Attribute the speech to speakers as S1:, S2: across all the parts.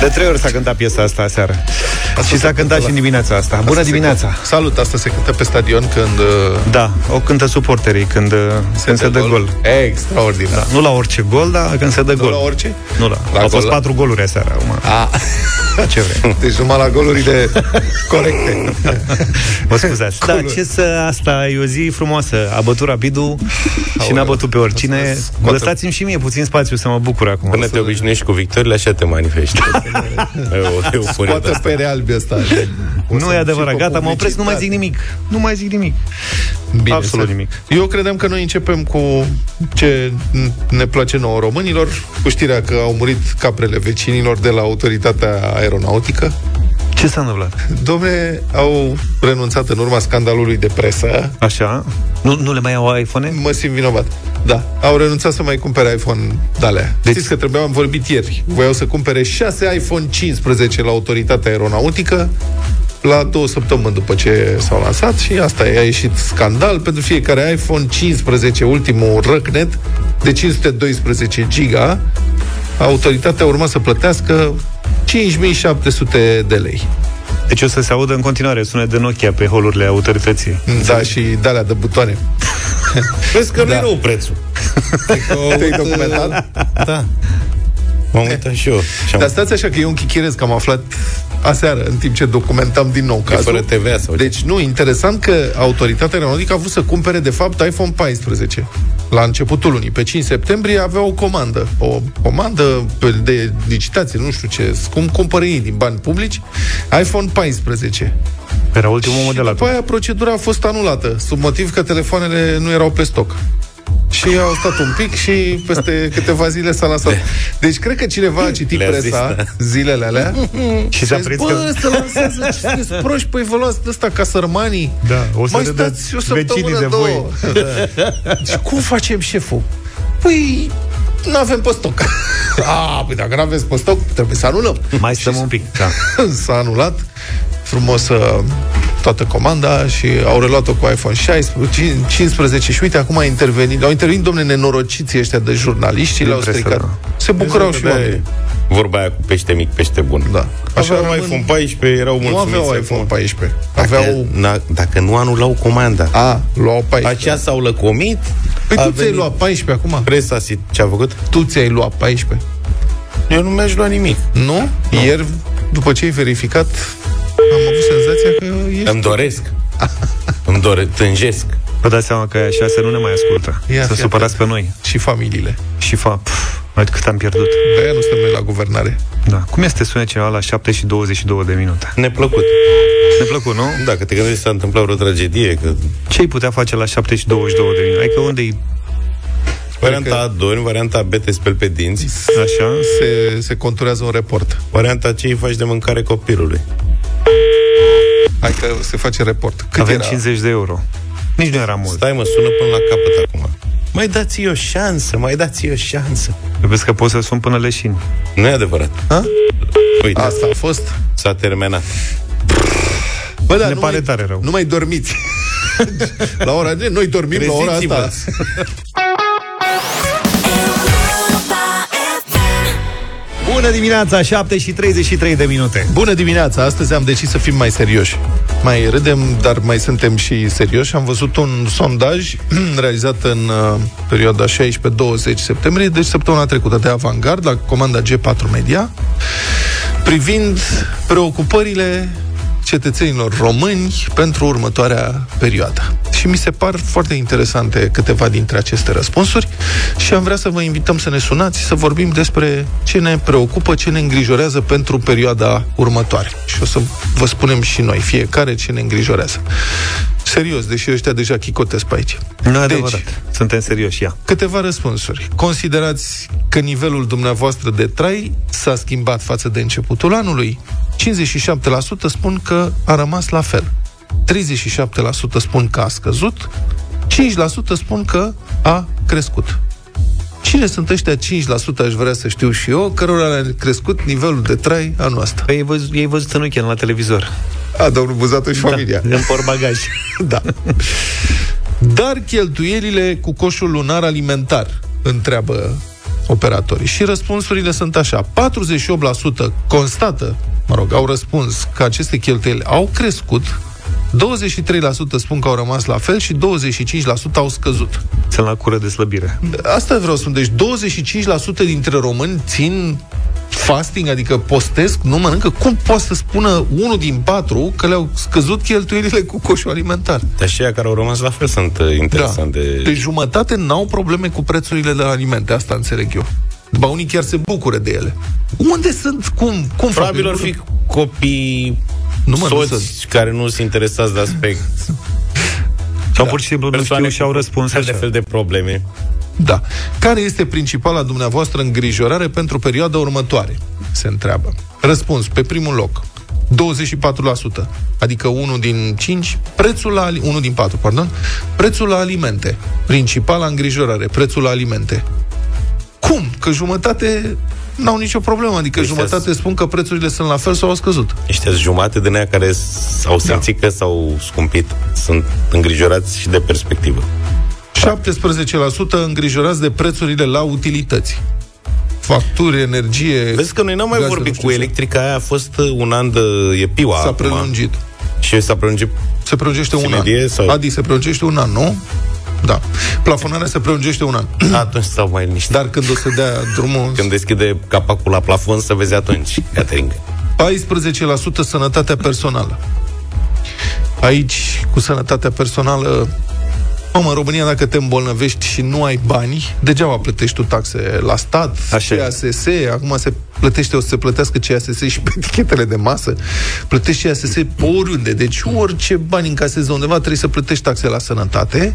S1: De trei ori s-a cântat piesa asta aseară.
S2: Asta
S1: și s-a
S2: se
S1: cântat
S2: cântă
S1: și
S2: la-
S1: în dimineața asta.
S2: Asta
S1: Bună
S2: se
S1: dimineața!
S2: cântă- Salut, asta se cântă pe stadion când uh,
S1: Da, o cântă suporterii când, uh, când se dă gol.
S2: Extraordinar.
S1: Da, nu la orice gol, dar când se dă
S2: Nu
S1: gol.
S2: la orice?
S1: Nu la.
S2: La
S1: Au fost
S2: gol, la-
S1: patru goluri aseară. Acum.
S2: A,
S1: Ce vrei?
S2: deci numai la golurile corecte.
S1: Mă scuzați. Da,
S2: Goluri.
S1: ce să asta e o zi frumoasă. A bătut rapidul și n-a bătut pe oricine.
S2: Asta scoate-
S1: Lăsați-mi și mie puțin spațiu să mă bucur acum.
S3: Până te obișnuiești cu victoriile, așa te manifesti. E o euforie de
S2: Poate
S3: asta.
S2: pe realbi ăsta. O
S1: Nu
S2: să-
S1: e
S2: și
S1: adevărat,
S2: pe
S1: gata, mă opresc, nu mai zic
S2: publicitate.
S1: nimic. Nu mai zic nimic.
S2: Bine,
S1: Absolut
S2: să-
S1: nimic.
S2: Eu credeam că noi începem cu ce ne place nouă românilor, cu știrea că au murit caprele vecinilor de la autoritatea aeronautică.
S1: Ce s-a întâmplat?
S2: Domne, au renunțat în urma scandalului de presă.
S1: Așa? Nu, nu le mai au iPhone?
S2: Mă simt vinovat. Da, au renunțat să mai cumpere iPhone de alea. Deci... Știți că trebuia, am vorbit ieri, voiau să cumpere 6 iPhone 15 la autoritatea aeronautică la două săptămâni după ce s-au lansat și asta e, a ieșit scandal pentru fiecare iPhone 15, ultimul răcnet de 512 giga autoritatea urma să plătească 5700 de lei.
S1: Deci o să se audă în continuare sunet de Nokia pe holurile autorității.
S2: Da, și de alea de butoane.
S3: Vezi că nu
S2: Da.
S3: e rău prețul.
S2: Te-ai documentat?
S3: Da. M-am uitat și eu. Și am
S2: Dar stați așa că e un chichirez că am aflat aseară, în timp ce documentam din nou
S3: E
S2: cazul.
S3: fără TVA sau ce?
S2: Deci nu, interesant că autoritatea aeronautică a vrut să cumpere de fapt iPhone 14 la începutul lunii. Pe 5 septembrie avea o comandă, o comandă pe- de licitație, nu știu ce, cum cumpără ei din bani publici, iPhone 14.
S1: Era ultimul
S2: și
S1: model
S2: după
S1: atunci.
S2: aia procedura a fost anulată, sub motiv că telefoanele nu erau pe stoc. Și au stat un pic și peste câteva zile s-a lansat. Deci cred că cineva a citit
S3: Le-a zis,
S2: presa
S3: da.
S2: zilele alea
S1: Și s-a
S2: și a zis,
S1: prins că...
S2: bă, să lansează, ce sunteți proști, păi vă luați de ăsta ca sărmanii.
S1: Da, o să
S2: Mai
S1: râdă
S2: stați o
S1: vecinii
S2: săptămână,
S1: de
S2: două.
S1: voi.
S2: Da. Și cum facem șeful? Păi, nu avem pe stoc. A, păi dacă nu aveți pe stoc, trebuie să anulăm.
S1: Mai stăm un pic, da.
S2: S-a anulat frumos uh, toată comanda și au reluat-o cu iPhone 16, 15 și uite, acum a intervenit, au intervenit, domne, nenorociții ăștia de jurnaliști și
S1: Din
S2: le-au
S1: presă,
S2: stricat.
S1: da.
S2: Se bucurau și
S3: De-aia e
S2: oamenii.
S3: Vorba aia cu pește mic, pește bun.
S2: Da.
S3: Așa
S2: Așa
S3: Aveau
S2: rămân-
S3: iPhone 14, erau
S2: Nu
S3: mulțumiți.
S2: aveau
S3: acum.
S2: iPhone 14.
S3: Dacă,
S2: Aveau...
S3: na, dacă nu anulau comanda,
S2: A, luau 14.
S3: aceea s-au lăcomit,
S2: Păi
S3: a
S2: tu ți-ai
S3: venit
S2: luat 14 acum?
S3: presa si- ce a făcut?
S2: Tu ți-ai luat 14.
S3: Eu nu mi-aș lua nimic.
S2: Nu? Ieri, după ce ai verificat, am avut senzația că ești...
S3: Îmi doresc. Îmi doresc, tânjesc.
S1: Vă dați seama că așa să nu ne mai ascultă.
S2: Ia,
S1: să
S2: fii
S1: supărați pe
S2: atent.
S1: noi.
S2: Și familiile.
S1: Și fa, pf, noi cât am pierdut.
S2: De-aia nu suntem noi la guvernare.
S1: Da. Cum este sunecea la 7 și 22 de minute?
S3: Neplăcut.
S1: Ne plăcut, nu?
S3: Dacă te gândești să s-a întâmplat vreo tragedie, că
S1: Ce ai putea face la 7 și 22 de minute? Adică unde
S3: varianta A dormi, varianta B te speli pe dinți,
S1: Așa?
S2: Se, se conturează un report.
S3: varianta C îi faci de mâncare copilului.
S2: Hai că se face report. Cât
S1: Avem
S2: era?
S1: 50 de euro. Nici nu era mult.
S3: Stai mă, sună până la capăt acum. Mai dați o șansă, mai dați o șansă.
S1: Vezi că poți să sun până leșini.
S3: Nu e adevărat.
S2: Ha?
S3: Uite,
S2: Asta a fost.
S3: s-a terminat.
S2: Bă, da,
S1: Ne
S2: nu
S1: pare
S2: mai,
S1: tare rău.
S2: Nu mai dormiți. la ora de noi dormim la ora
S3: Treziți-vă.
S2: asta.
S1: Bună dimineața, 7 și 33 de minute.
S2: Bună dimineața! Astăzi am decis să fim mai serioși. Mai râdem, dar mai suntem și serioși. Am văzut un sondaj realizat în uh, perioada 16-20 septembrie, deci săptămâna trecută de Avangard, la comanda G4 Media, privind preocupările cetățenilor români pentru următoarea perioadă. Și mi se par foarte interesante câteva dintre aceste răspunsuri și am vrea să vă invităm să ne sunați să vorbim despre ce ne preocupă, ce ne îngrijorează pentru perioada următoare. Și o să vă spunem și noi, fiecare ce ne îngrijorează. Serios, deși ăștia deja chicotesc pe aici.
S1: Nu e
S2: Deci,
S1: adevărat. Suntem serioși, ia.
S2: Câteva răspunsuri. Considerați că nivelul dumneavoastră de trai s-a schimbat față de începutul anului? 57% spun că a rămas la fel. 37% spun că a scăzut. 5% spun că a crescut. Cine sunt ăștia 5%, aș vrea să știu și eu, cărora le-a crescut nivelul de trai anul ăsta?
S1: Păi ai văzut, ei văzut în weekend la televizor.
S2: A, domnul Buzatu și familia.
S1: Da, în portbagaj.
S2: Da. Dar cheltuielile cu coșul lunar alimentar întreabă operatorii. Și răspunsurile sunt așa. 48% constată, mă rog, au răspuns că aceste cheltuieli au crescut, 23% spun că au rămas la fel și 25% au scăzut.
S1: Sunt la cură de slăbire.
S2: Asta vreau să spun. Deci 25% dintre români țin fasting, adică postesc, nu mănâncă, cum poate să spună unul din patru că le-au scăzut cheltuielile cu coșul alimentar?
S3: Dar și care au rămas la fel sunt uh, interesante.
S2: Da. Deci jumătate n-au probleme cu prețurile de alimente, asta înțeleg eu. Ba unii chiar se bucură de ele. Unde sunt? Cum? cum
S3: Probabil ar fi copii nu mă, soți nu care nu sunt interesați de aspect.
S1: Sau da. pur și simplu nu știu și au răspuns
S3: așa. de fel de probleme.
S2: Da. Care este principala dumneavoastră îngrijorare pentru perioada următoare? Se întreabă. Răspuns, pe primul loc, 24%, adică unul din 5, prețul la, unul din 4, pardon, prețul la alimente. Principala îngrijorare, prețul la alimente. Cum? Că jumătate n-au nicio problemă, adică Ăștia jumătate spun că prețurile sunt la fel sau au scăzut.
S3: Ăștia jumate din aia care s-au da. simțit da. că s-au scumpit, sunt îngrijorați și de perspectivă.
S2: 17% îngrijorați de prețurile la utilități. Facturi, energie...
S3: Vezi că noi n-am mai vorbit cu electrica aia, a fost un an de... e piua
S2: S-a acum. prelungit.
S3: Și s-a prelungit
S2: Se prelungește un an. Sau... Adi, se prelungește un an, nu? Da. Plafonarea se prelungește un an.
S3: Atunci stau mai liniștit.
S2: Dar când o să dea drumul...
S3: Când deschide capacul la plafon, să vezi atunci, Catering.
S2: 14% sănătatea personală. Aici, cu sănătatea personală, Om, în România, dacă te îmbolnăvești și nu ai bani, degeaba plătești tu taxe la stat, Așa CASS, acum se plătește, o să se plătească CASS și pe etichetele de masă, plătești CASS pe oriunde, deci orice bani încasezi undeva trebuie să plătești taxe la sănătate,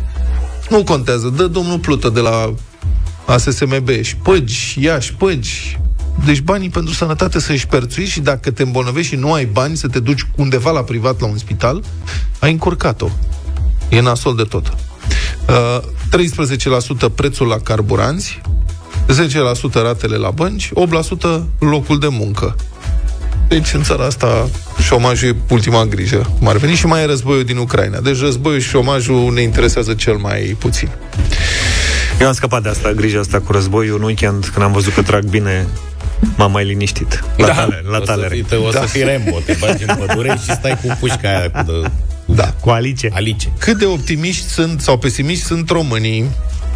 S2: nu contează, dă domnul Plută de la ASSMB și păgi, ia și păgi, deci banii pentru sănătate să-și perțui și dacă te îmbolnăvești și nu ai bani să te duci undeva la privat la un spital, ai încurcat-o. E nasol de tot. 13% prețul la carburanți, 10% ratele la bănci, 8% locul de muncă. Deci în țara asta șomajul e ultima grijă, cum ar veni, și mai e războiul din Ucraina. Deci războiul și șomajul ne interesează cel mai puțin.
S1: Eu am scăpat de asta, grija asta cu războiul în weekend, când am văzut că trag bine M-am mai liniștit. La da. tale, la talere.
S3: O să fii, o da. să fii Rembo, te bagi în pădure și stai cu pușca aia cu de
S2: da.
S1: Cu Alice.
S3: Alice.
S2: Cât de optimiști sunt sau pesimiști sunt românii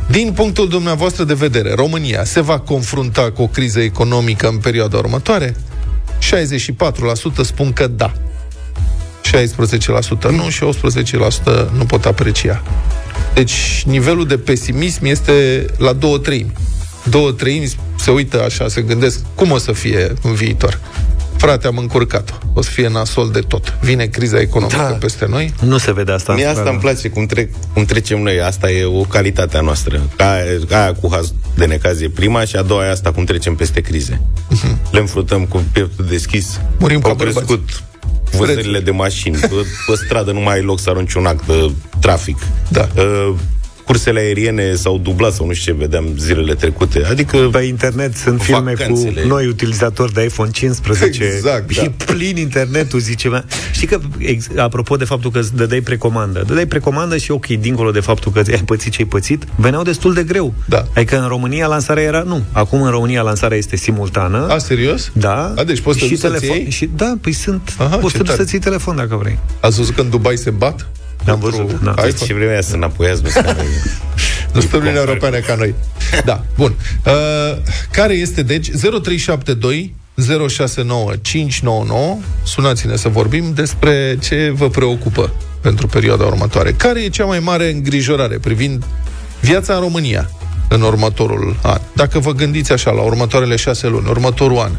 S2: din punctul dumneavoastră de vedere, România se va confrunta cu o criză economică în perioada următoare? 64% spun că da. 16% nu și 18% nu pot aprecia. Deci nivelul de pesimism este la două treimi. Două treimi se uită așa, se gândesc cum o să fie în viitor frate, am încurcat-o. O să fie nasol de tot. Vine criza economică da. peste noi.
S1: Nu se vede asta.
S3: Mie asta îmi place, cum, trec, cum trecem noi. Asta e o calitate a noastră. Ca, aia cu haz de necaz e prima și a doua e asta, cum trecem peste crize. Uh-huh. Le înfruntăm cu pieptul deschis.
S2: Murim
S3: Au crescut vânzările de mașini. Pe, pe stradă nu mai ai loc să arunci un act de trafic.
S2: Da. Uh,
S3: cursele aeriene s-au dublat sau nu știu ce vedeam zilele trecute. Adică
S1: pe internet sunt filme vacanțele. cu noi utilizatori de iPhone 15.
S2: Exact, da.
S1: E plin internetul, zice. Știi că, ex, apropo de faptul că îți dădeai precomandă, dădeai precomandă și ok, dincolo de faptul că ai pățit ce ai pățit, veneau destul de greu.
S2: Da.
S1: Adică în România lansarea era nu. Acum în România lansarea este simultană.
S2: A, serios?
S1: Da.
S2: A, deci poți să și telefon.
S1: Și, da, păi sunt. Aha, poți să ții telefon dacă vrei.
S2: Ați văzut că în Dubai se bat?
S1: Am văzut. Da.
S3: Deci ce vremea să înapoiați, nu
S2: Nu sunt Uniunea Europeană ca noi. Da, bun. Uh, care este, deci, 0372 069599 Sunați-ne să vorbim despre ce vă preocupă pentru perioada următoare. Care e cea mai mare îngrijorare privind viața în România în următorul an? Dacă vă gândiți așa, la următoarele șase luni, următorul an,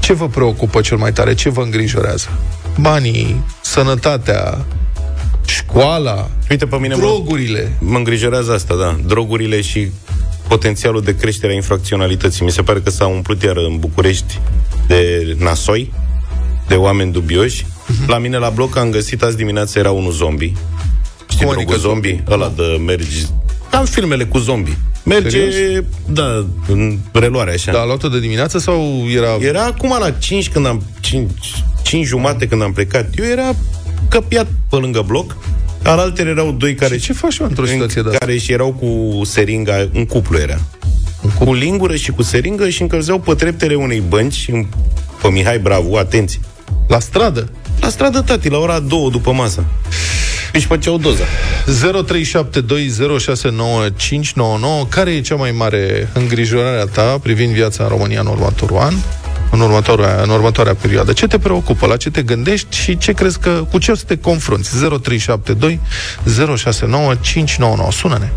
S2: ce vă preocupă cel mai tare? Ce vă îngrijorează? Banii, sănătatea, școala,
S3: Uite, pe mine
S2: drogurile.
S3: Mă, mă îngrijorează asta, da. Drogurile și potențialul de creștere a infracționalității. Mi se pare că s-a umplut iar în București de nasoi, de oameni dubioși. Uh-huh. La mine la bloc am găsit azi dimineața era unul zombie. Știi Cum adică zombie? zombie? Ăla de mergi... Am filmele cu zombie. Merge, Serios? da, în reluare așa.
S2: Da, a luat-o de dimineață sau era...
S3: Era acum la 5 când am... 5, 5 jumate când am plecat. Eu era căpiat pe lângă bloc. Alaltere erau doi care...
S2: Și ce faci într-o situație de
S3: Care și erau cu seringa, un cuplu era. cu lingură și cu seringă și încălzeau pe treptele unei bănci în, pe Mihai Bravu, atenție.
S2: La stradă?
S3: La stradă, tati, la ora 2 după masă. Își făceau doza.
S2: 0372069599 Care e cea mai mare îngrijorare a ta privind viața în România în următorul an? În următoarea, în următoarea perioadă. Ce te preocupă? La ce te gândești și ce crezi că, cu ce o să te confrunți? 0372 069599 Sună-ne!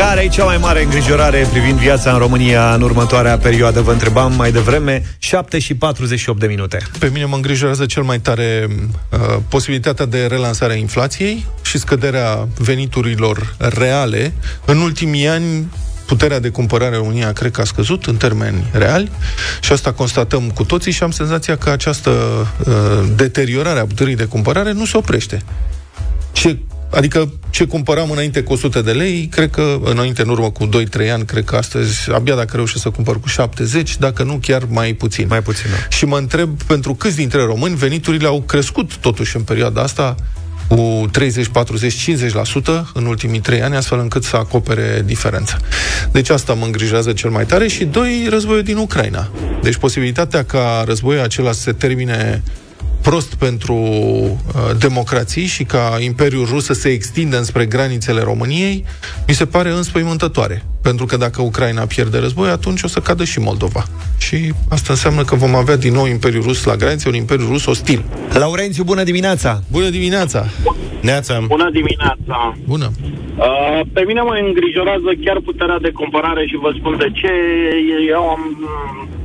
S1: Care e cea mai mare îngrijorare privind viața în România în următoarea perioadă? Vă întrebam mai devreme, 7 și 48 de minute.
S2: Pe mine mă îngrijorează cel mai tare uh, posibilitatea de relansare a inflației și scăderea veniturilor reale. În ultimii ani, puterea de cumpărare în România cred că a scăzut în termeni reali și asta constatăm cu toții și am senzația că această uh, deteriorare a puterii de cumpărare nu se oprește. Ce Adică ce cumpăram înainte cu 100 de lei, cred că înainte, în urmă cu 2-3 ani, cred că astăzi, abia dacă reușesc să cumpăr cu 70, dacă nu, chiar mai puțin.
S1: Mai puțin, da.
S2: Și mă întreb, pentru câți dintre români veniturile au crescut totuși în perioada asta cu 30, 40, 50% în ultimii 3 ani, astfel încât să acopere diferența. Deci asta mă îngrijează cel mai tare și doi, războiul din Ucraina. Deci posibilitatea ca războiul acela să se termine prost pentru uh, democrații și ca Imperiul Rus să se extindă înspre granițele României, mi se pare înspăimântătoare. Pentru că dacă Ucraina pierde război, atunci o să cadă și Moldova. Și asta înseamnă că vom avea din nou Imperiul Rus la granițe, un Imperiu Rus ostil.
S1: Laurențiu, bună dimineața!
S2: Bună dimineața!
S3: Neața.
S4: Bună dimineața!
S2: Bună!
S4: Uh, pe mine mă îngrijorează chiar puterea de comparare și vă spun de ce. Eu am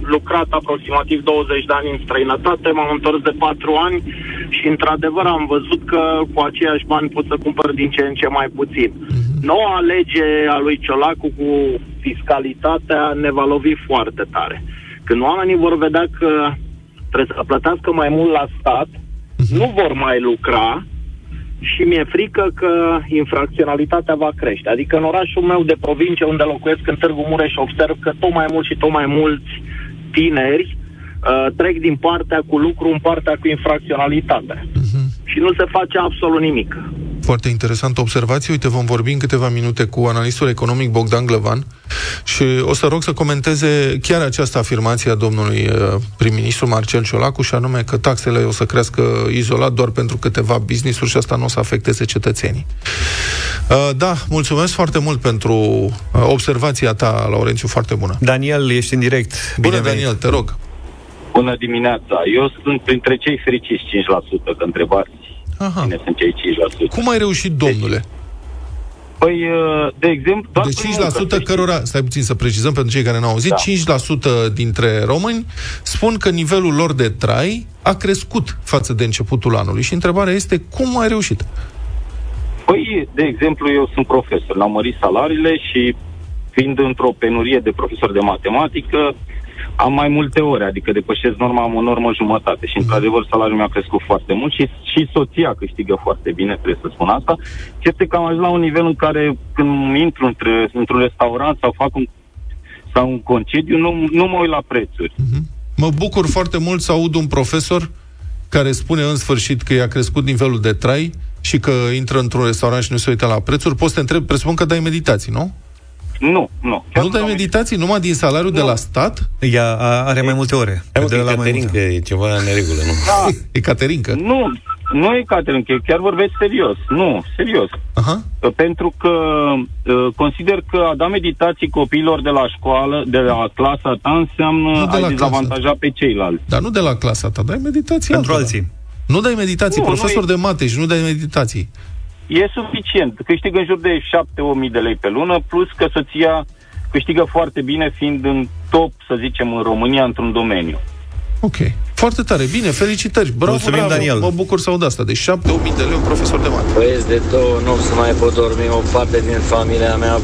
S4: lucrat aproximativ 20 de ani în străinătate, m-am întors de 4 ani și într-adevăr am văzut că cu aceiași bani pot să cumpăr din ce în ce mai puțin. Uh-huh. Noua lege a lui Ciolacu cu fiscalitatea ne va lovi foarte tare. Când oamenii vor vedea că trebuie să plătească mai mult la stat, uh-huh. nu vor mai lucra, și mi-e frică că infracționalitatea va crește. Adică în orașul meu de provincie, unde locuiesc în Târgu Mureș, observ că tot mai mult și tot mai mulți tineri uh, trec din partea cu lucru în partea cu infracționalitate. Uh-huh. Și nu se face absolut nimic.
S2: Foarte interesantă observație. Uite, vom vorbi în câteva minute cu analistul economic Bogdan Glăvan și o să rog să comenteze chiar această afirmație a domnului uh, prim-ministru Marcel Ciolacu și anume că taxele o să crească izolat doar pentru câteva business-uri și asta nu o să afecteze cetățenii. Uh, da, mulțumesc foarte mult pentru uh, observația ta, Laurențiu, foarte bună.
S1: Daniel, ești în direct.
S2: Bună, Bine Daniel, te rog.
S5: Bună dimineața. Eu sunt printre cei fericiți 5%, că întrebați Aha. cine sunt cei 5%.
S2: Cum ai reușit, domnule?
S5: Păi, uh, de exemplu...
S2: Doar de 5% cărora, stai puțin să precizăm pentru cei care n-au auzit, da. 5% dintre români spun că nivelul lor de trai a crescut față de începutul anului. Și întrebarea este, cum ai reușit?
S5: Păi, de exemplu, eu sunt profesor, l-am mărit salariile și fiind într-o penurie de profesor de matematică, am mai multe ore, adică depășesc norma, am o normă jumătate și, într-adevăr, salariul mi-a crescut foarte mult și, și soția câștigă foarte bine, trebuie să spun asta. Și este că am ajuns la un nivel în care, când intru între, într-un restaurant sau fac un, sau un concediu, nu, nu mă uit la prețuri. Uh-huh.
S2: Mă bucur foarte mult să aud un profesor care spune în sfârșit că i-a crescut nivelul de trai și că intră într-un restaurant și nu se uită la prețuri. Poți să te întreb, presupun că dai meditații, nu?
S5: Nu, nu.
S2: Chiar nu dai meditații numai din salariul nu. de la stat?
S1: Ea are mai multe ore.
S3: Hai, de la Caterinca e ceva neregulă, nu?
S5: Da.
S2: E Caterinca?
S5: Nu, nu e Caterinca, chiar vorbesc serios. Nu, serios.
S2: Aha.
S5: Pentru că uh, consider că a da meditații copiilor de la școală, de la clasa ta, înseamnă a dezavantaja pe ceilalți.
S2: Dar nu de la clasa ta, dai meditații
S1: Pentru alții.
S2: Nu dai meditații, nu, profesor nu e... de mate și nu dai meditații.
S5: E suficient. Câștigă în jur de 7-8 de lei pe lună, plus că soția câștigă foarte bine fiind în top, să zicem, în România într-un domeniu.
S2: Ok. Foarte tare. Bine, felicitări. Bravo,
S1: Mulțumim,
S2: bravo.
S1: Daniel.
S2: Mă bucur să aud asta. De 7-8 de lei, un profesor de mate.
S6: Băieți de două nu să mai pot dormi. O parte din familia mea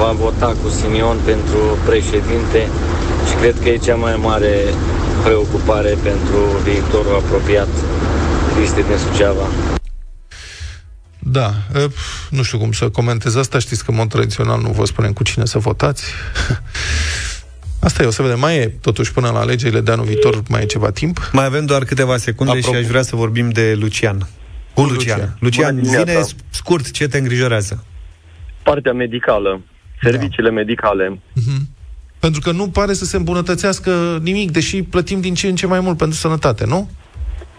S6: va vota cu Simion pentru președinte și cred că e cea mai mare preocupare pentru viitorul apropiat Cristi din Suceava.
S2: Da, nu știu cum să comentez asta, știți că în mod tradițional nu vă spunem cu cine să votați. Asta e, o să vedem. Mai e, totuși, până la alegerile de anul viitor, mai e ceva timp.
S1: Mai avem doar câteva secunde Apropo. și aș vrea să vorbim de Lucian. Cu Lucian. Lucian, Lucian
S7: Bună
S1: zine
S7: dimineața.
S1: scurt ce te îngrijorează.
S7: Partea medicală, serviciile medicale.
S2: Mhm. Pentru că nu pare să se îmbunătățească nimic, deși plătim din ce în ce mai mult pentru sănătate, nu?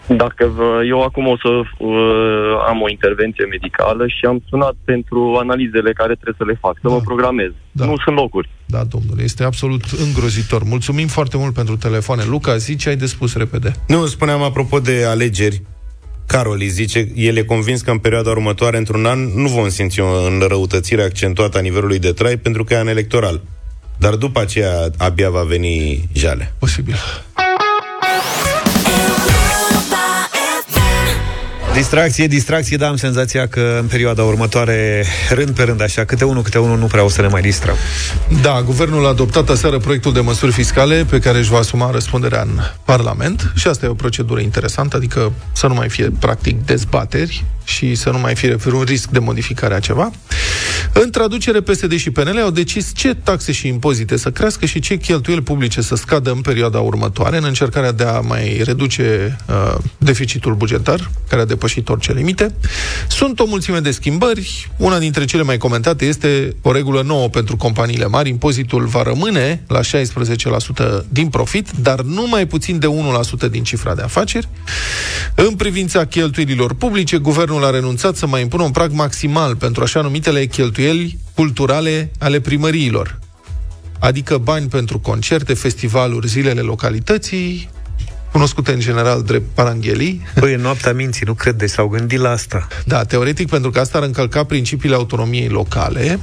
S7: Dacă vă, eu acum o să uh, am o intervenție medicală și am sunat pentru analizele care trebuie să le fac, să
S2: Da.
S7: mă programez.
S2: Da.
S7: Nu sunt locuri.
S2: Da, domnule, este absolut îngrozitor. Mulțumim foarte mult pentru telefoane. Luca, zi ce ai de spus repede.
S3: Nu, spuneam apropo de alegeri, Carol îi zice, el e convins că în perioada următoare, într-un an, nu vom simți o înrăutățire accentuată a nivelului de trai pentru că e an electoral. Dar după aceea abia va veni jale.
S2: Posibil.
S1: Distracție, distracție, dar am senzația că în perioada următoare, rând pe rând așa, câte unul, câte unul, nu prea o să ne mai distrăm.
S2: Da, guvernul a adoptat aseară proiectul de măsuri fiscale pe care își va asuma răspunderea în Parlament și asta e o procedură interesantă, adică să nu mai fie practic dezbateri și să nu mai fie vreun risc de modificare a ceva. În traducere, PSD și PNL au decis ce taxe și impozite să crească și ce cheltuieli publice să scadă în perioada următoare, în încercarea de a mai reduce uh, deficitul bugetar, care a depășit orice limite. Sunt o mulțime de schimbări. Una dintre cele mai comentate este o regulă nouă pentru companiile mari. Impozitul va rămâne la 16% din profit, dar nu mai puțin de 1% din cifra de afaceri. În privința cheltuielilor publice, guvernul a renunțat să mai impună un prag maximal pentru așa numitele cheltuieli culturale ale primăriilor. Adică bani pentru concerte, festivaluri, zilele localității, cunoscute în general drept paranghelii.
S1: Păi, în noaptea minții, nu cred, de s-au gândit la asta.
S2: Da, teoretic, pentru că asta ar încălca principiile autonomiei locale.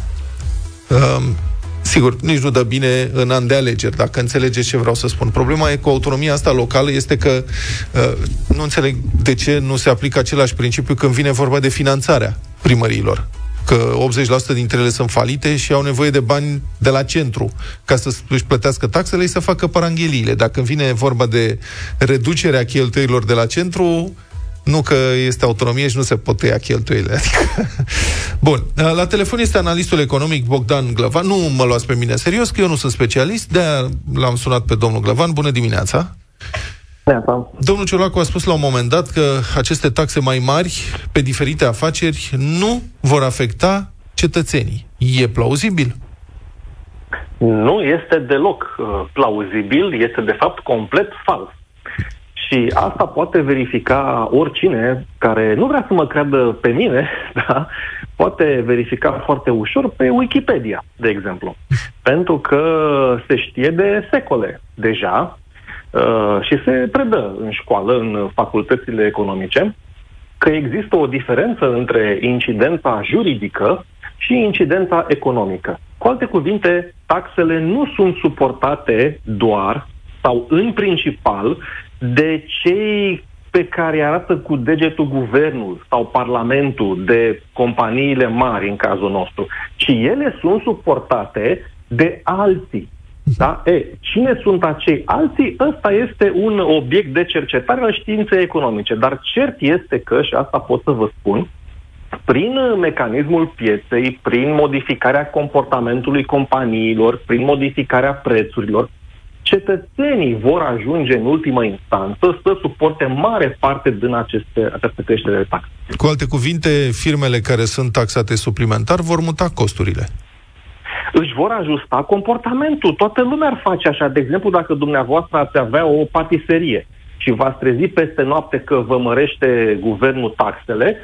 S2: Um, sigur, nici nu dă bine în an de alegeri, dacă înțelegeți ce vreau să spun. Problema e cu autonomia asta locală este că uh, nu înțeleg de ce nu se aplică același principiu când vine vorba de finanțarea primăriilor că 80% dintre ele sunt falite și au nevoie de bani de la centru ca să își plătească taxele și să facă parangheliile. Dacă vine vorba de reducerea cheltuielilor de la centru, nu că este autonomie și nu se pot tăia cheltuielile. Adică... Bun. La telefon este analistul economic Bogdan Glăvan. Nu mă luați pe mine serios, că eu nu sunt specialist, de l-am sunat pe domnul Glăvan. Bună dimineața!
S8: Neața.
S2: Domnul Ciolacu a spus la un moment dat că aceste taxe mai mari pe diferite afaceri nu vor afecta cetățenii. E plauzibil?
S8: Nu este deloc uh, plauzibil, este de fapt complet fals. Și asta poate verifica oricine care nu vrea să mă creadă pe mine, da, poate verifica foarte ușor pe Wikipedia, de exemplu. Pentru că se știe de secole deja uh, și se predă în școală, în facultățile economice, că există o diferență între incidența juridică și incidența economică. Cu alte cuvinte, taxele nu sunt suportate doar sau în principal de cei pe care îi arată cu degetul guvernul sau parlamentul de companiile mari în cazul nostru, ci ele sunt suportate de alții. Da? E, cine sunt acei alții? Ăsta este un obiect de cercetare al științei economice. Dar cert este că, și asta pot să vă spun, prin mecanismul pieței, prin modificarea comportamentului companiilor, prin modificarea prețurilor, cetățenii vor ajunge în ultimă instanță să suporte mare parte din aceste, această creștere de taxe.
S2: Cu alte cuvinte, firmele care sunt taxate suplimentar vor muta costurile.
S8: Își vor ajusta comportamentul. Toată lumea ar face așa. De exemplu, dacă dumneavoastră ați avea o patiserie și v-ați trezi peste noapte că vă mărește guvernul taxele,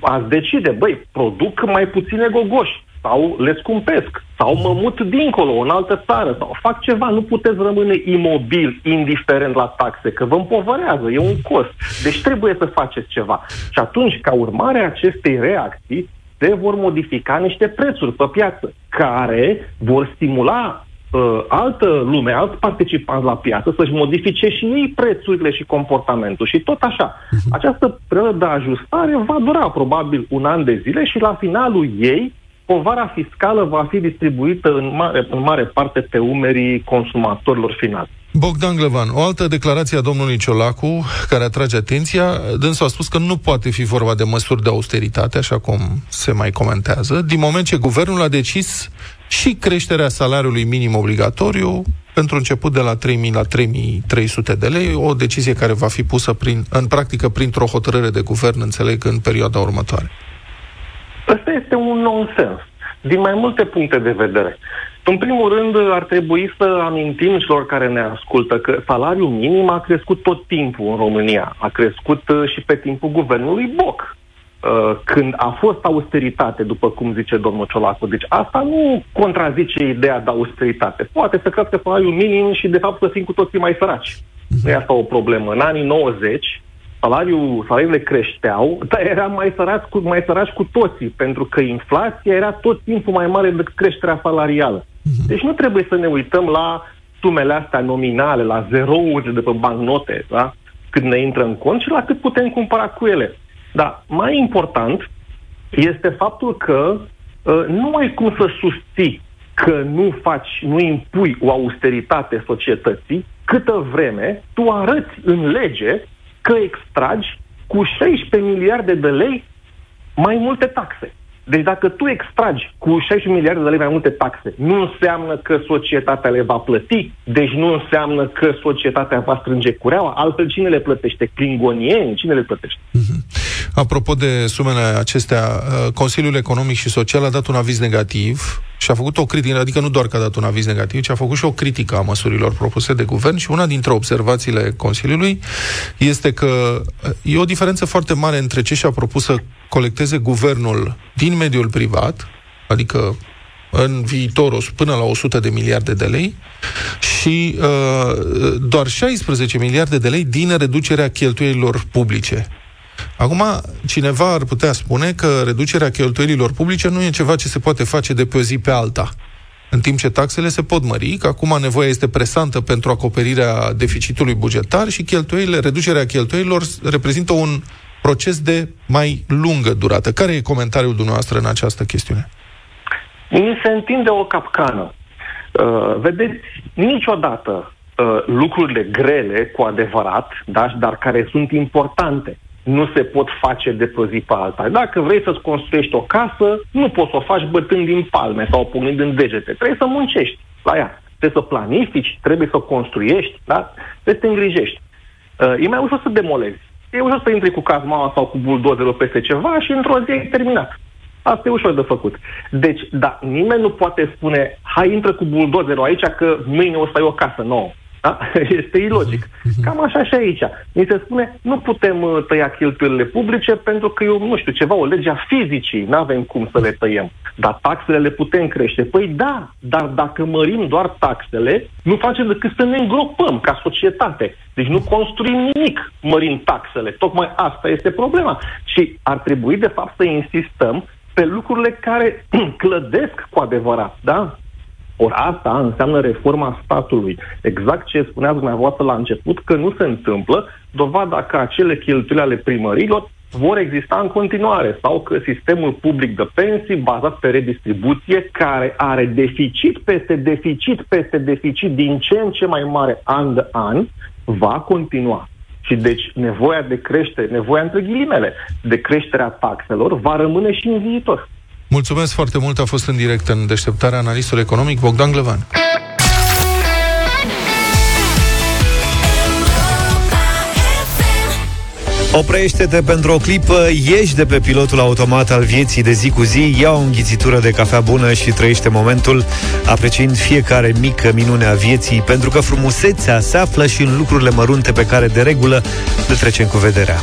S8: ați decide, băi, produc mai puține gogoși sau le scumpesc, sau mă mut dincolo, în altă țară, sau fac ceva. Nu puteți rămâne imobil, indiferent la taxe, că vă împovărează, e un cost. Deci trebuie să faceți ceva. Și atunci, ca urmare a acestei reacții, se vor modifica niște prețuri pe piață, care vor stimula uh, altă lume, alți participanți la piață să-și modifice și ei prețurile și comportamentul. Și tot așa. Această perioadă de ajustare va dura probabil un an de zile și la finalul ei povara fiscală va fi distribuită în mare, în mare parte pe umerii consumatorilor finali.
S2: Bogdan Glevan, o altă declarație a domnului Ciolacu care atrage atenția, dânsul a spus că nu poate fi vorba de măsuri de austeritate, așa cum se mai comentează, din moment ce guvernul a decis și creșterea salariului minim obligatoriu pentru început de la 3.000 la 3.300 de lei, o decizie care va fi pusă prin, în practică printr-o hotărâre de guvern, înțeleg, în perioada următoare.
S8: Ăsta este un nonsens, din mai multe puncte de vedere. În primul rând, ar trebui să amintim celor care ne ascultă că salariul minim a crescut tot timpul în România. A crescut uh, și pe timpul guvernului Boc, uh, când a fost austeritate, după cum zice domnul Ciolacu. Deci asta nu contrazice ideea de austeritate. Poate să crească salariul minim și, de fapt, să fim cu toții mai săraci. Nu e asta o problemă. În anii 90, salariul, salariile creșteau, dar eram mai săraci, cu, mai săraci cu toții, pentru că inflația era tot timpul mai mare decât creșterea salarială. Mhm. Deci nu trebuie să ne uităm la sumele astea nominale, la zerouri de pe bancnote, da? cât ne intră în cont și la cât putem cumpăra cu ele. Dar mai important este faptul că uh, nu ai cum să susții că nu faci, nu impui o austeritate societății, câtă vreme tu arăți în lege că extragi cu 16 miliarde de lei mai multe taxe. Deci dacă tu extragi cu 16 miliarde de lei mai multe taxe, nu înseamnă că societatea le va plăti, deci nu înseamnă că societatea va strânge cureaua, altfel cine le plătește? Klingonieni? Cine le plătește? Mm-hmm.
S2: Apropo de sumele acestea, uh, Consiliul Economic și Social a dat un aviz negativ și a făcut o critică, adică nu doar că a dat un aviz negativ, ci a făcut și o critică a măsurilor propuse de guvern și una dintre observațiile Consiliului este că e o diferență foarte mare între ce și-a propus să colecteze guvernul din mediul privat, adică în viitor până la 100 de miliarde de lei și uh, doar 16 miliarde de lei din reducerea cheltuielilor publice. Acum, cineva ar putea spune că reducerea cheltuielilor publice nu e ceva ce se poate face de pe o zi pe alta. În timp ce taxele se pot mări, că acum nevoia este presantă pentru acoperirea deficitului bugetar și cheltuielile, reducerea cheltuielilor reprezintă un proces de mai lungă durată. Care e comentariul dumneavoastră în această chestiune?
S8: Mi se întinde o capcană. Uh, vedeți, niciodată uh, lucrurile grele, cu adevărat, da, dar care sunt importante, nu se pot face de pe zi pe alta. Dacă vrei să-ți construiești o casă, nu poți să o faci bătând din palme sau punând în degete. Trebuie să muncești la ea. Trebuie să planifici, trebuie să o construiești, da? trebuie să te îngrijești. Uh, e mai ușor să demolezi. E ușor să intri cu cazmaua sau cu buldozerul peste ceva și într-o zi ai terminat. Asta e ușor de făcut. Deci, da, nimeni nu poate spune, hai intră cu buldozerul aici că mâine o să ai o casă nouă. Da? Este ilogic. Cam așa și aici. Mi se spune, nu putem uh, tăia cheltuielile publice pentru că eu, nu știu, ceva, o lege a fizicii, nu avem cum să le tăiem. Dar taxele le putem crește. Păi da, dar dacă mărim doar taxele, nu facem decât să ne îngropăm ca societate. Deci nu construim nimic mărind taxele. Tocmai asta este problema. Și ar trebui, de fapt, să insistăm pe lucrurile care clădesc cu adevărat, da? Ori asta înseamnă reforma statului. Exact ce spuneați dumneavoastră la început, că nu se întâmplă, dovada că acele cheltuieli ale primărilor vor exista în continuare sau că sistemul public de pensii bazat pe redistribuție care are deficit peste deficit peste deficit din ce în ce mai mare an de an va continua. Și deci nevoia de creștere, nevoia între ghilimele, de creșterea taxelor va rămâne și în viitor.
S2: Mulțumesc foarte mult, a fost în direct în deșteptarea analistul economic Bogdan Glevan.
S1: Oprește-te pentru o clipă, ieși de pe pilotul automat al vieții de zi cu zi, ia o înghițitură de cafea bună și trăiește momentul, apreciind fiecare mică minune a vieții, pentru că frumusețea se află și în lucrurile mărunte pe care de regulă le trecem cu vederea.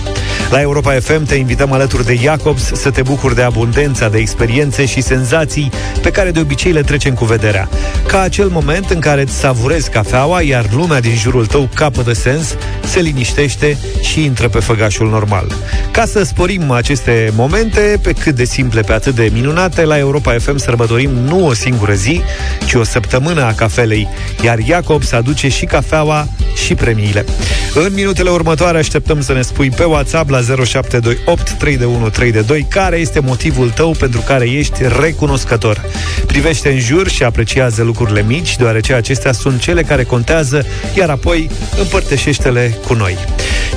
S1: La Europa FM te invităm alături de Jacobs să te bucuri de abundența de experiențe și senzații pe care de obicei le trecem cu vederea. Ca acel moment în care îți savurezi cafeaua, iar lumea din jurul tău capătă sens, se liniștește și intră pe făgaș orașul normal. Ca să sporim aceste momente, pe cât de simple, pe atât de minunate, la Europa FM sărbătorim nu o singură zi, ci o săptămână a cafelei, iar Iacob să aduce și cafeaua și premiile. În minutele următoare așteptăm să ne spui pe WhatsApp la 0728 321 care este motivul tău pentru care ești recunoscător. Privește în jur și apreciază lucrurile mici, deoarece acestea sunt cele care contează, iar apoi împărtășește-le cu noi.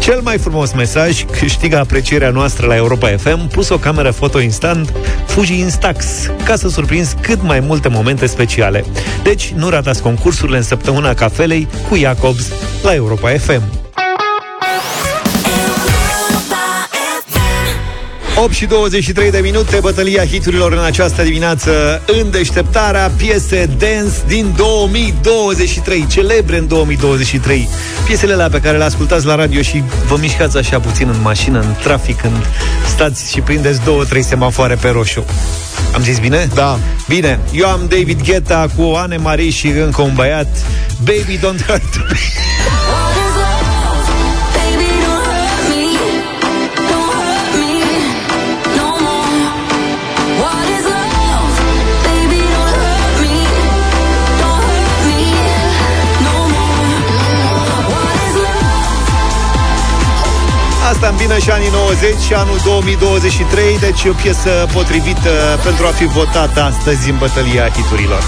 S1: Cel mai frumos mesaj câștigă aprecierea noastră la Europa FM, plus o cameră foto instant Fuji Instax, ca să surprinzi cât mai multe momente speciale. Deci, nu ratați concursurile în săptămâna cafelei cu Jacobs la Europa FM. 8 și 23 de minute, bătălia hiturilor în această dimineață în deșteptarea piese dance din 2023, celebre în 2023. Piesele alea pe care le ascultați la radio și vă mișcați așa puțin în mașină, în trafic, când stați și prindeți două, trei semafoare pe roșu. Am zis bine?
S2: Da.
S1: Bine, eu am David Guetta cu Anne Marie și încă un băiat. Baby, don't hurt me. Asta îmbină și anii 90 și anul 2023, deci e o piesă potrivită pentru a fi votată astăzi în bătălia hiturilor.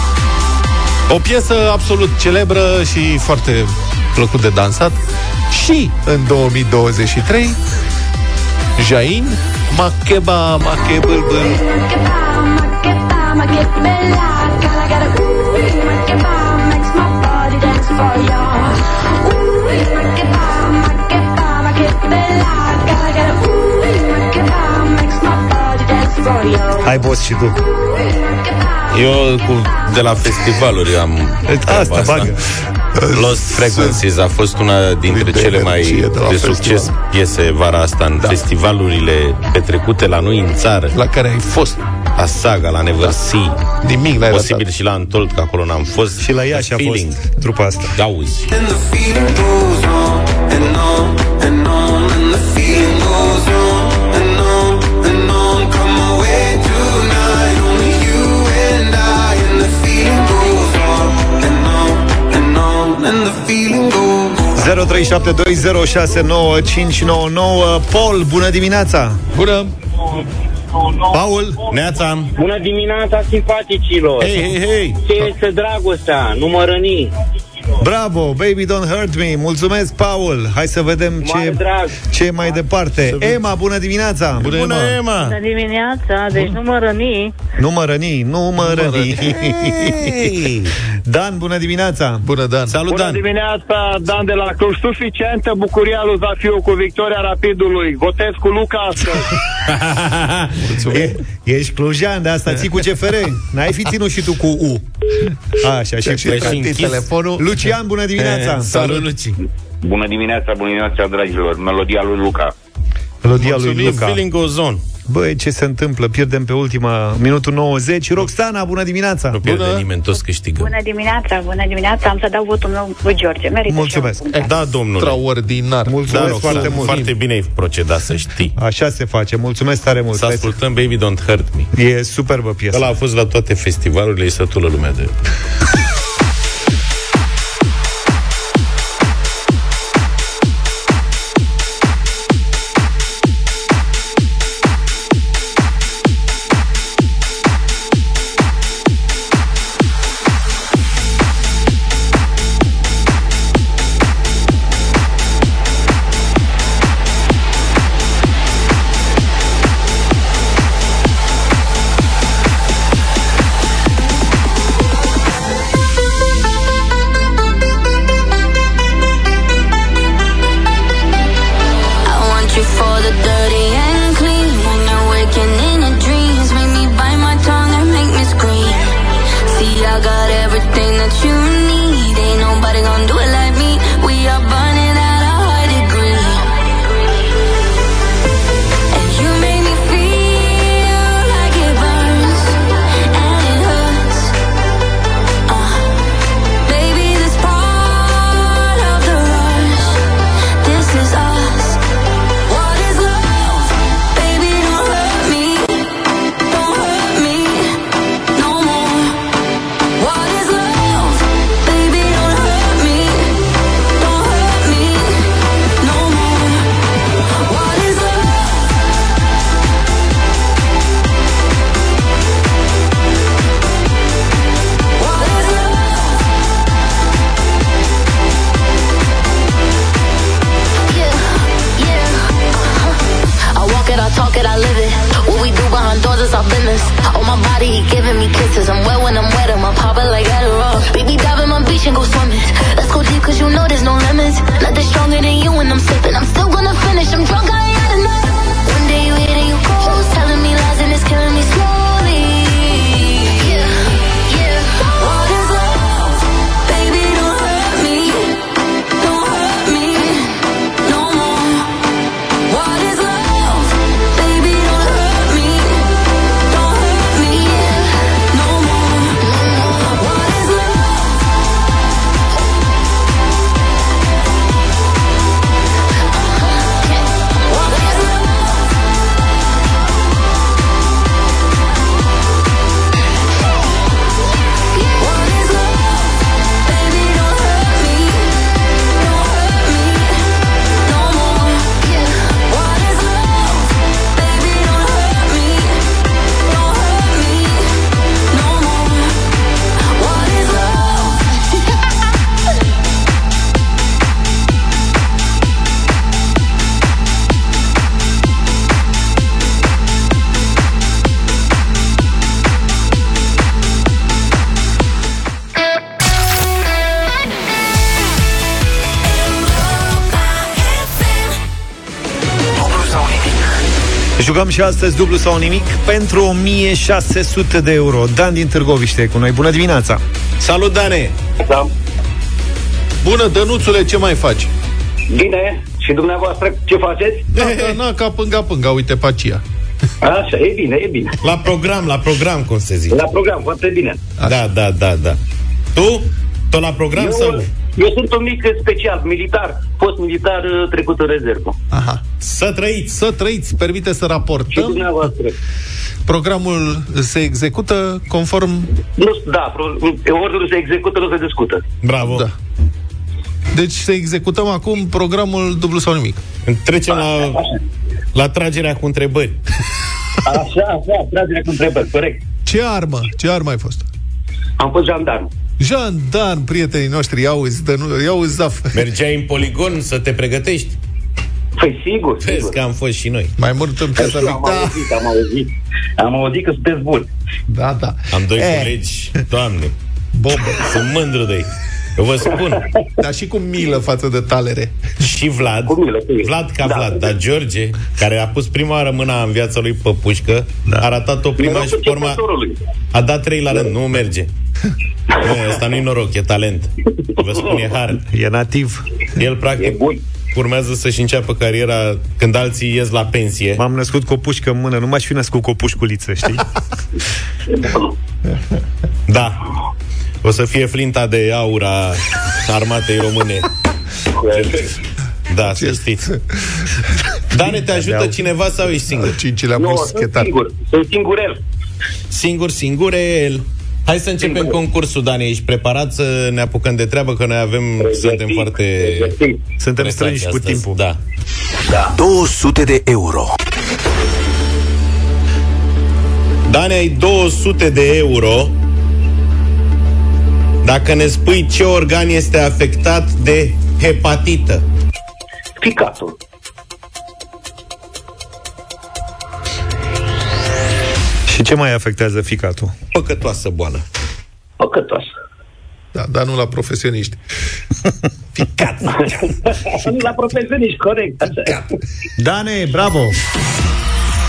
S2: O piesă absolut celebră și foarte plăcut de dansat. Și în 2023 Jain Makeba Makebâlbâl
S1: Hai, boss, și tu.
S3: Eu cu, de la festivaluri am treaba
S1: Asta, bagă.
S3: Lost Frequencies a fost una dintre
S2: Din
S3: cele mai
S2: energie de la
S3: de
S2: festival.
S3: succes piese vara asta în da. festivalurile petrecute la noi în țară.
S2: La care ai fost
S3: La Saga, la Never See,
S2: Nimic n-ai
S3: posibil
S2: ratat.
S3: și la Antold, că acolo n-am fost.
S1: Și la ea și a
S3: Feeling.
S1: fost trupa asta.
S3: Auzi.
S1: Paul, bună dimineața!
S2: Bună!
S1: Paul,
S3: Neața.
S9: Bună dimineața, simpaticilor!
S3: Hei, hei, hei.
S9: Ce este dragostea? Nu mă răni.
S1: Bravo, baby don't hurt me. Mulțumesc, Paul. Hai să vedem
S9: Mare
S1: ce,
S9: drag.
S1: ce e mai departe. Emma, bună dimineața!
S2: Bună,
S3: Bună,
S2: Emma.
S3: Emma.
S10: Bună dimineața, deci nu mă răni.
S1: Nu mă răni, nu mă răni. Dan, bună dimineața!
S2: Bună, Dan!
S3: Salut,
S4: Bună
S3: Dan.
S4: dimineața, Dan de la Cluj. Suficientă bucuria lui Zafiu cu victoria Rapidului. Votez cu Luca astăzi.
S1: E, ești clujan, de asta ții cu CFR. N-ai fi ținut și tu cu U. Așa, și
S2: Și
S1: plecat.
S2: închis telefonul.
S1: Lucian, bună dimineața!
S3: Salut, Luci.
S5: Bună dimineața, bună dimineața, dragilor. Melodia lui Luca.
S1: Melodia lui
S3: Mulțumim,
S1: Luca.
S3: Feeling goes on.
S1: Băi, ce se întâmplă? Pierdem pe ultima, minutul 90. Roxana, bună dimineața!
S3: Nu pierde
S2: Bună.
S3: nimeni, toți câștigă.
S10: Bună dimineața, bună dimineața, am să dau votul meu lui George. Merită
S1: Mulțumesc.
S10: și eu un punct.
S3: Da, domnule.
S2: Extraordinar.
S1: Mulțumesc
S3: Da,
S1: foarte
S3: Roxana,
S1: mult.
S3: Foarte bine ai procedat, să știi.
S1: Așa se face. Mulțumesc tare mult.
S3: Să ascultăm Baby Don't Hurt Me.
S1: E superbă piesă.
S3: Ăla a fost la toate festivalurile, e sătulă lumea de...
S1: Jucăm și astăzi dublu sau nimic pentru 1600 de euro. Dan din Târgoviște cu noi. Bună dimineața!
S3: Salut, Dane!
S9: Da.
S2: Bună, Dănuțule, ce mai faci?
S9: Bine, și dumneavoastră ce faceți?
S2: Da, da, na, ca pânga, pânga, uite pacia.
S9: Așa, e bine, e bine.
S3: La program, la program, cum se zice.
S9: La program, foarte bine.
S3: Da, da, da, da. Tu? Tot la program
S9: Eu,
S3: sau?
S9: Eu sunt un mic special, militar, fost militar uh, trecut în rezervă.
S2: Aha.
S3: Să trăiți!
S2: Să trăiți, permite să
S9: Și
S2: raportăm.
S9: dumneavoastră.
S2: Programul se execută conform...
S9: Nu, da, pro- ordinul se execută, nu se discută.
S3: Bravo!
S2: Da. Deci să executăm acum programul dublu sau nimic.
S3: Trecem la, la tragerea cu întrebări.
S9: Așa, așa, tragerea cu întrebări, corect.
S2: Ce armă? Ce armă ai fost?
S9: Am fost jandarm.
S2: Jandarm, prietenii noștri, iau îți, iau îți zaf.
S3: Mergeai în poligon să te pregătești?
S9: Păi sigur,
S3: Vezi
S9: sigur.
S3: că am fost și noi.
S2: Mai mult în piața
S9: Am
S2: Victor.
S9: auzit, am auzit. Am auzit că sunteți buni.
S2: Da, da.
S3: Am doi
S2: Eh,
S3: colegi, doamne,
S2: Bombă.
S3: sunt mândru de ei. Eu vă spun,
S2: Dar și cu milă față de talere.
S3: și Vlad,
S9: Cu milă, cu milă.
S3: Vlad ca
S9: Da.
S3: Vlad, dar George, care a pus prima oară mâna în viața lui pe pușcă,
S1: Da.
S3: a ratat-o prima
S9: Norocul
S3: și pe urma
S9: începătorului.
S3: a dat trei la rând, nu merge. Nu, Asta nu-i noroc, e talent. Vă spun, e har.
S1: E nativ.
S3: El,
S9: E
S3: practic,
S9: bun.
S3: Urmează să-și înceapă cariera când alții ies la pensie.
S1: M-am născut cu o pușcă în mână, nu m-aș fi născut cu o pușculiță, știi?
S3: Da. O să fie flinta de aur a armatei române. Da, să știți. Dane, te ajută cineva sau ești singur?
S2: Cincilea
S9: Nu, sunt
S2: muschetar.
S9: singur, sunt singurel.
S3: Singur, singurel. Hai să începem
S9: Singur.
S3: concursul, Dani. Ești preparat să ne apucăm de treabă? Că noi avem, suntem
S9: Pregătit,
S3: foarte...
S9: pregătit.
S1: Suntem
S3: presați
S1: strânși cu
S3: astăzi.
S1: timpul.
S3: Da.
S11: 200 de euro.
S3: Dani, ai 200 de euro dacă ne spui ce organ este afectat de hepatită.
S9: Ficatul.
S1: Și ce mai afectează ficatul?
S3: Păcătoasă boală.
S9: Păcătoasă.
S2: Da, dar nu la profesioniști.
S3: Ficat.
S9: La profesioniști, corect. Așa.
S1: Dane, bravo!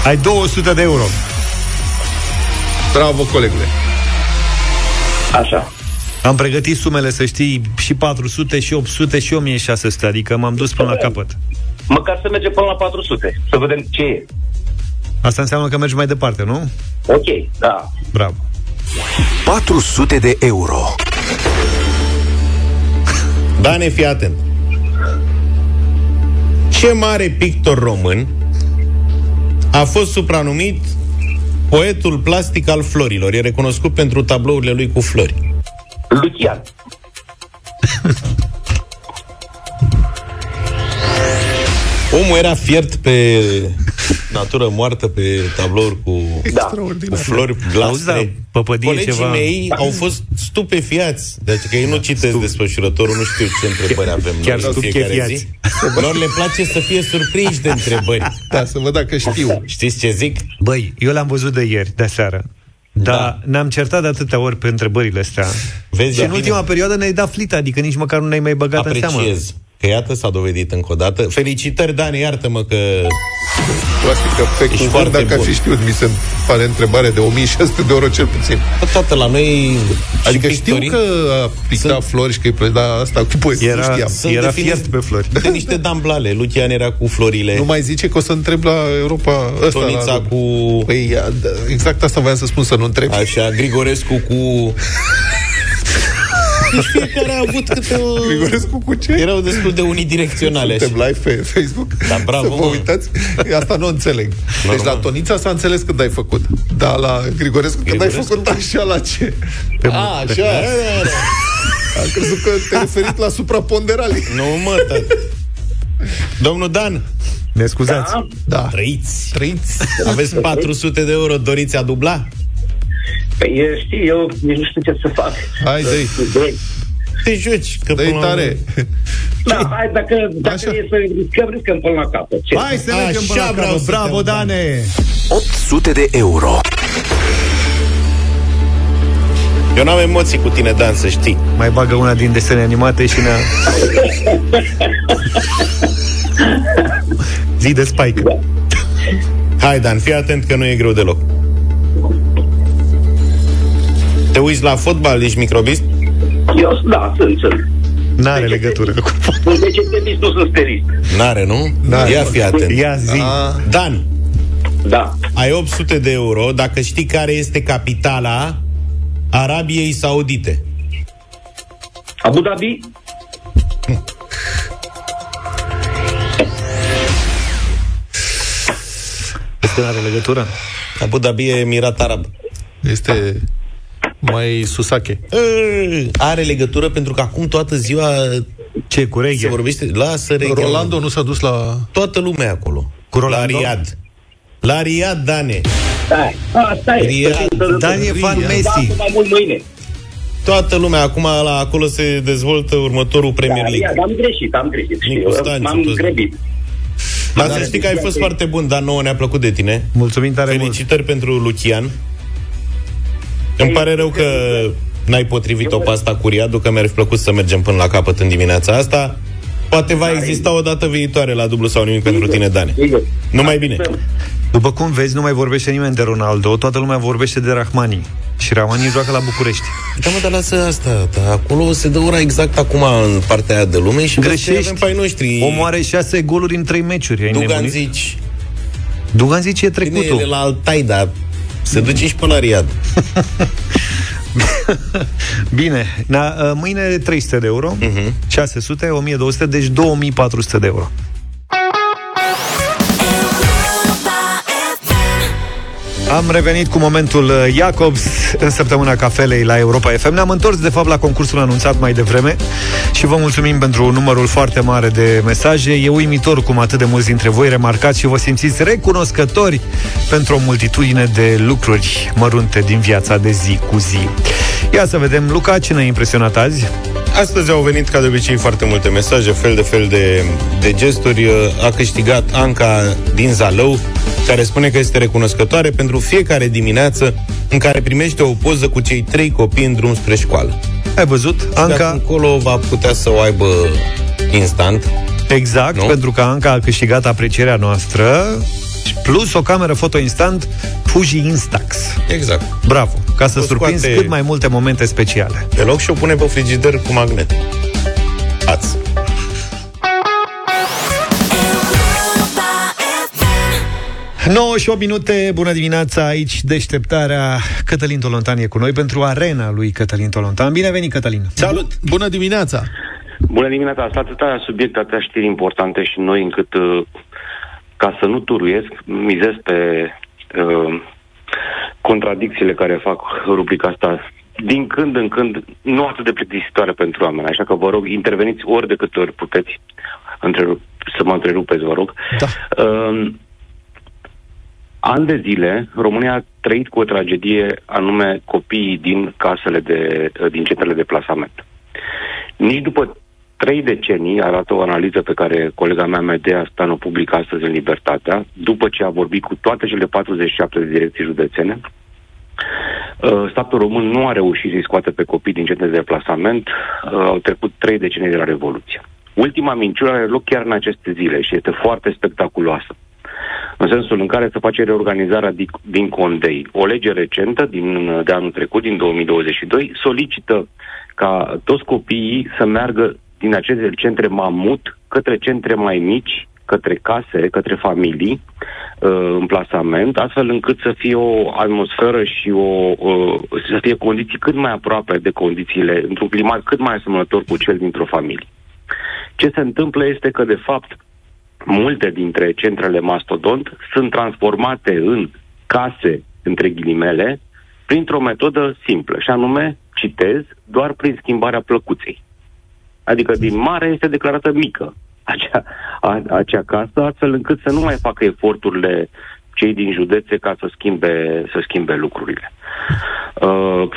S1: Ai 200 de euro.
S2: Bravo, colegule.
S9: Așa.
S1: Am pregătit sumele, să știi, și 400, și 800, și 1600, adică m-am dus până la capăt.
S9: Măcar să mergem până la 400, să vedem ce e.
S1: Asta înseamnă că mergi mai departe, nu?
S9: Ok, da.
S1: Bravo.
S11: 400 de euro.
S3: Dane, fii atent. Ce mare pictor român a fost supranumit poetul plastic al florilor? E recunoscut pentru tablourile lui cu flori.
S9: Lucian.
S3: Omul era fiert pe natură moartă pe tablouri cu,
S9: Da.
S3: cu flori
S1: Auzi, da,
S3: glastre.
S1: păpădie
S3: Colegii
S1: ceva...
S3: mei au fost stupefiați. Deci că ei nu citesc desfășurătorul, nu știu ce întrebări avem
S1: Chiar
S3: noi în fiecare
S1: stupefiați.
S3: zi. Lor le place să fie surprinși de întrebări.
S2: Da, să văd dacă știu.
S3: Știți ce zic?
S1: Băi, eu l-am văzut de ieri, de seară. Da, da. ne-am certat de atâtea ori pe întrebările astea.
S3: Vezi,
S1: și
S3: da,
S1: în ultima
S3: bine.
S1: perioadă ne-ai dat flită, adică nici măcar nu ne-ai mai băgat în seamă.
S3: Apreciez. Că iată s-a dovedit încă o dată. Felicitări, Dani, iartă-mă că...
S2: Practic că pe
S3: Ești
S2: cuvânt,
S3: foarte
S2: dacă
S3: bun.
S2: aș fi știut, mi se pare întrebare de 1600 de euro cel puțin.
S3: Tată, la noi
S2: Adică
S3: și
S2: știu
S3: pictorii
S2: că a pictat
S3: sunt-
S2: flori și că e plăcut, dar asta cu poezie nu
S1: Era,
S2: știam.
S3: Sunt
S1: era
S3: definiți-
S1: fiert pe flori.
S3: de niște damblale. Lucian era cu florile.
S2: Nu mai zice că o să întreb la Europa ăsta.
S3: Tonița
S2: la...
S3: cu...
S2: Păi, ia, da, exact asta voiam să spun, să nu întreb.
S3: Așa, Grigorescu cu... Deci fiecare a avut câte o...
S2: Grigorescu cu ce?
S3: Erau destul de unidirecționale.
S2: Suntem
S3: așa.
S2: live pe Facebook?
S3: Da, bravo,
S2: Să vă
S3: mă.
S2: uitați? Asta nu înțeleg. Deci
S3: Normal.
S2: la Tonița s-a înțeles cât ai făcut. Dar la Grigorescu, când ai
S3: Grigorescu?
S2: făcut așa la ce?
S3: A, așa,
S2: Am crezut că te-ai referit la supraponderali.
S3: Nu, mă, tată. Domnul Dan,
S1: Ne scuzați.
S9: Da?
S2: Da.
S3: trăiți.
S2: Trăiți.
S3: Aveți 400 de euro, doriți a dubla?
S9: Păi, e, știi, eu nici nu știu ce să fac.
S2: Hai, dă-i.
S9: Doi.
S3: Te joci, că
S2: Dă-i
S3: până la
S2: tare.
S9: Da, hai, dacă, dacă
S2: Așa.
S9: e să riscăm, riscăm până la capăt. Ce?
S1: Hai să mergem până
S3: Așa
S1: la
S3: vreau
S1: capăt.
S3: să
S1: Bravo,
S3: te aud,
S1: Dane!
S11: 800 de euro.
S3: Eu n-am emoții cu tine, Dan, să știi.
S1: Mai bagă una din desene animate și ne Zi de Spike.
S3: Hai, Dan, fii atent că nu e greu deloc. Te uiți la fotbal, ești microbist?
S9: Eu, da, sunt, sunt.
S1: N-are legătură cu...
S9: Sunt vegetarian, nu sunt sterist.
S3: N-are, nu?
S2: N-are.
S3: Ia fi atent.
S1: Ia zi.
S2: A,
S3: Dan,
S9: Da.
S3: ai 800 de euro dacă știi care este capitala Arabiei Saudite.
S9: Abu Dhabi?
S1: Este n-are legătură?
S3: Abu Dhabi e Emirat Arab.
S2: este mai susache.
S3: E, Are legătură pentru că acum toată ziua
S1: Ce, cu
S3: se
S1: reghe?
S3: vorbește... Lasă reghe,
S2: Rolando nu s-a dus la...
S3: Toată lumea e acolo.
S1: Cu Rolando?
S3: La Riad. La Riad, Dane.
S9: Stai. Asta e.
S3: Riad.
S9: Să fim sănătoși.
S1: Dan e fan
S9: Riad.
S1: Messi.
S9: Da, mai mult mâine.
S3: Toată lumea acum la acolo se dezvoltă următorul Premier
S9: Da,
S3: League.
S9: Riad, am greșit, am greșit. Știu,
S3: Nicu Stanțu,
S9: m-am
S3: toți.
S9: grăbit.
S3: Dar să știi că ai fost foarte bun, dar nouă ne-a plăcut de tine.
S1: Mulțumim tare mult.
S3: Felicitări pentru Lucian. Îmi pare rău că n-ai potrivit-o pe asta cu Riadu, că mi-ar fi plăcut să mergem până la capăt în dimineața asta. Poate va exista o dată viitoare la dublu sau nimic pentru tine, Dani.
S9: Sigur.
S3: Numai bine.
S1: După cum vezi, nu mai vorbește nimeni de Ronaldo, toată lumea vorbește de Rahmani. Și Rahmani joacă la București.
S3: Da, mă, dar lasă asta. Da, acolo se dă ora exact acum în partea aia de lume și
S1: Greșești.
S3: avem pe ai noștri.
S1: Omul are șase goluri în trei meciuri. Ai
S3: Dugan
S1: nebunit?
S3: zici.
S1: Dugan zice e
S3: Bine,
S1: trecutul.
S3: el e la Altai, dar se duce și până la Riad.
S1: Bine, na, uh, mâine 300 de euro,
S3: Mhm.
S1: 600, 1200, deci 2400 de euro. Am revenit cu momentul uh, Jacobs în săptămâna cafelei la Europa FM. Ne-am întors, de fapt, la concursul anunțat mai devreme și vă mulțumim pentru numărul foarte mare de mesaje. E uimitor cum atât de mulți dintre voi remarcați și vă simțiți recunoscători pentru o multitudine de lucruri mărunte din viața de zi cu zi. Ia să vedem, Luca, ce ne-a impresionat azi?
S3: Astăzi au venit, ca de obicei, foarte multe mesaje, fel de fel de, de gesturi. A câștigat Anca din Zalău, care spune că este recunoscătoare pentru fiecare dimineață în care primește o poză cu cei trei copii în drum spre școală.
S1: Ai văzut?
S3: Anca... De
S1: Anca,
S3: încolo va putea să o aibă instant.
S1: exact,
S3: Nu?
S1: pentru că Anca a câștigat aprecierea noastră plus o cameră foto instant Fuji Instax.
S3: Exact.
S1: Bravo, ca să
S3: O
S1: surprinzi
S3: scoate-
S1: cât mai multe momente speciale.
S3: Pe loc și o pune pe frigider cu magnet. Ați.
S1: 9 și 8 minute, bună dimineața, aici deșteptarea Cătălin Tolontan e cu noi pentru arena lui Cătălin Tolontan. Bine venit, Cătălin!
S2: Salut! Bună dimineața!
S12: Bună dimineața, sunt atâtea subiecte, atâtea știri importante și noi încât, uh, ca să nu turuiesc, mizez pe uh, contradicțiile care fac rubrica asta din când în când, nu atât de plictisitoare pentru oameni. Așa că vă rog, interveniți ori de câte ori puteți întrerup, să mă întrerupeți, vă rog.
S2: Da.
S12: Uh, An de zile, România a trăit cu o tragedie, anume copiii din casele de, din centrele de plasament. Nici după trei decenii, arată o analiză pe care colega mea Medea Stan o publică astăzi în Libertatea, după ce a vorbit cu toate cele 47 de direcții județene, Uh, statul român nu a reușit să-i scoate pe copii din centre de plasament. Uh, au trecut trei decenii de la Revoluție. Ultima minciună are loc chiar în aceste zile și este foarte spectaculoasă. În sensul în care se face reorganizarea din, din Condei. O lege recentă din, de anul trecut, din 2022, solicită ca toți copiii să meargă din aceste centre mamut către centre mai mici, către case, către familii, uh, în plasament, astfel încât să fie o atmosferă și o, uh, să fie condiții cât mai aproape de condițiile, într-un climat cât mai asemănător cu cel dintr-o familie. Ce se întâmplă este că, de fapt, multe dintre centrele mastodont sunt transformate în case, între ghilimele, printr-o metodă simplă, și anume, citez, doar prin schimbarea plăcuței. Adică din mare este declarată mică acea, a, acea casă, astfel încât să nu mai facă eforturile cei din județe ca să schimbe, să schimbe lucrurile. Uh,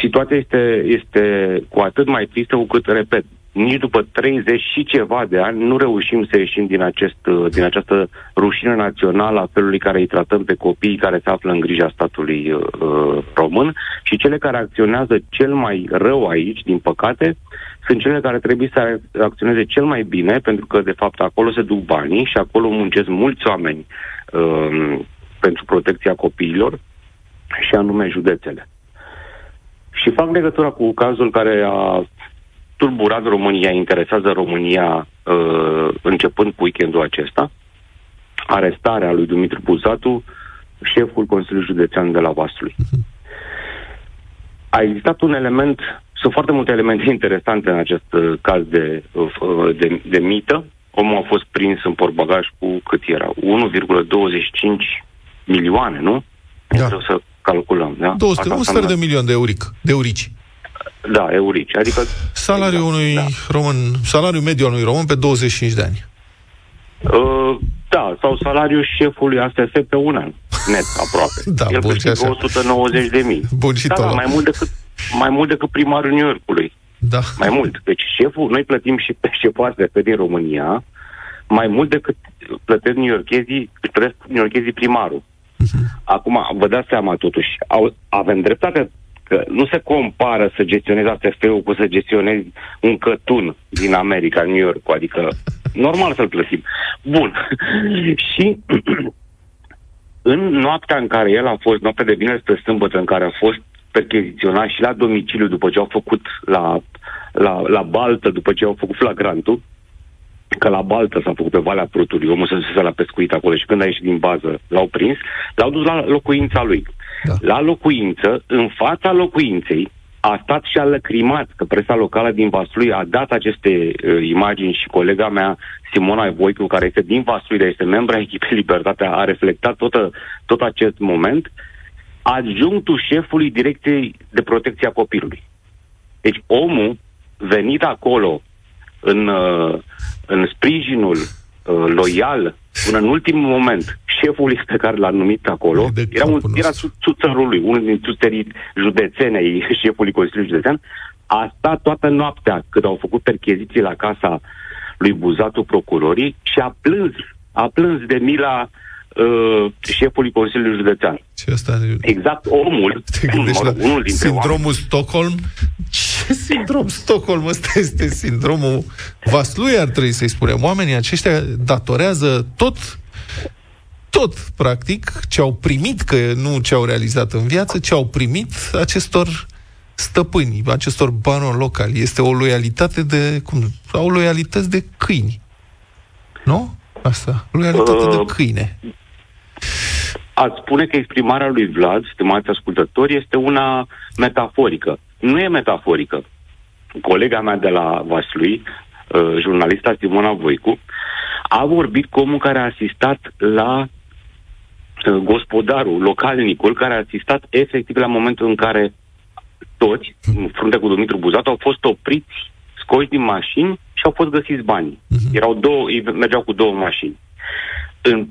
S12: situația este, este cu atât mai tristă cu cât, repet, nici după 30 și ceva de ani nu reușim să ieșim din, acest, din această rușine națională a felului care îi tratăm pe copiii care se află în grija statului uh, român și cele care acționează cel mai rău aici, din păcate, sunt cele care trebuie să acționeze cel mai bine, pentru că, de fapt, acolo se duc banii și acolo muncesc mulți oameni uh, pentru protecția copiilor, și anume județele. Și fac legătura cu cazul care a tulburat România, interesează România uh, începând cu weekendul acesta, arestarea lui Dumitru Buzatu, șeful Consiliului Județean de la Vaslui. A existat un element, sunt foarte multe elemente interesante în acest uh, caz de, uh, de, de mită. Omul a fost prins în portbagaj cu cât era? 1,25 milioane, nu? Da. Trebuie să calculăm, da?
S2: 200, un sfert de milion de euric, de eurici.
S12: Da, eurici. Adică...
S2: Salariul exact, unui da. român, salariul mediu al unui român pe 25 de ani.
S12: Uh, da, sau salariul șefului ASF pe un an, net, aproape.
S2: da,
S12: El
S2: bun,
S12: 190 de mii.
S2: Bun și
S12: da, da, mai mult decât, mai mult decât primarul New Yorkului.
S2: Da.
S12: Mai mult. Deci șeful, noi plătim și pe șeful ASF din România, mai mult decât plătesc New Yorkezii, plătesc New Yorkezii primarul. Uh-huh. Acum, vă dați seama totuși, au, avem dreptate că nu se compară să gestionezi ATF-ul cu să gestionezi un cătun din America, New York, adică normal să-l plătim. Bun. și în noaptea în care el a fost, noaptea de vineri spre sâmbătă, în care a fost percheziționat și la domiciliu după ce au făcut la, la, la baltă, după ce au făcut flagrantul, că la baltă s-a făcut pe Valea Prutului, omul să se la pescuit acolo și când a ieșit din bază l-au prins, l-au dus la locuința lui. Da. La locuință, în fața locuinței, a stat și a lăcrimat că presa locală din Vaslui a dat aceste uh, imagini și colega mea, Simona Voicu, care este din Vaslui, dar este membra echipei Libertatea, a reflectat tot, tot acest moment, adjunctul șefului Direcției de Protecție a Copilului. Deci omul venit acolo în, uh, în sprijinul uh, loial până în ultimul moment șefului pe care l-a numit acolo. Era, un, era țuțărul lui, unul din țuțării județenei șefului Consiliului Județean, a stat toată noaptea când au făcut percheziții la casa lui Buzatu procurorii și a plâns, a plâns de mila uh, șefului Consiliului Județean.
S2: Ce asta
S12: Exact omul,
S2: mă rog, unul
S12: dintre
S2: sindromul
S12: oameni.
S2: Stockholm? Ce sindrom Stockholm? Ăsta este sindromul Vaslui, ar trebui să-i spunem. Oamenii aceștia datorează tot tot, practic, ce au primit, că nu ce au realizat în viață, ce au primit acestor stăpâni, acestor baroni locali. Este o loialitate de, cum, au loialități de câini. Nu? Asta, loialitate uh, de câine.
S12: Ați spune că exprimarea lui Vlad, stimați ascultători, este una metaforică. Nu e metaforică. Colega mea de la Vaslui, uh, jurnalista Simona Voicu, a vorbit cu omul care a asistat la uh, gospodarul, localnicul, care a asistat efectiv la momentul în care toți, în frunte cu Dumitru Buzat, au fost opriți, scoși din mașini și au fost găsiți banii. Uh-huh. Erau două, ei mergeau cu două mașini. În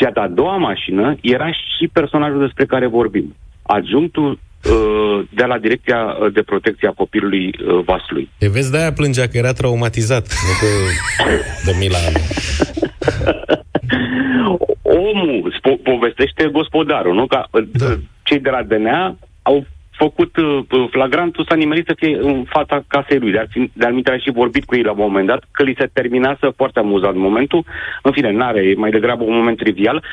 S12: cea de-a doua mașină era și personajul despre care vorbim. Adjunctul uh, de la Direcția uh, de Protecție a Copilului uh, Vaslui.
S3: E vezi, de-aia plângea că era traumatizat, nu că de mila
S12: Omul spo- povestește gospodarul, nu? Ca, da. cei de la DNA au făcut uh, flagrantul s-a nimerit să fie în fața casei lui. De-al, fi- de-al minte, a și vorbit cu ei la un moment dat, că li se terminase foarte amuzat momentul. În fine, n-are, e mai degrabă un moment trivial.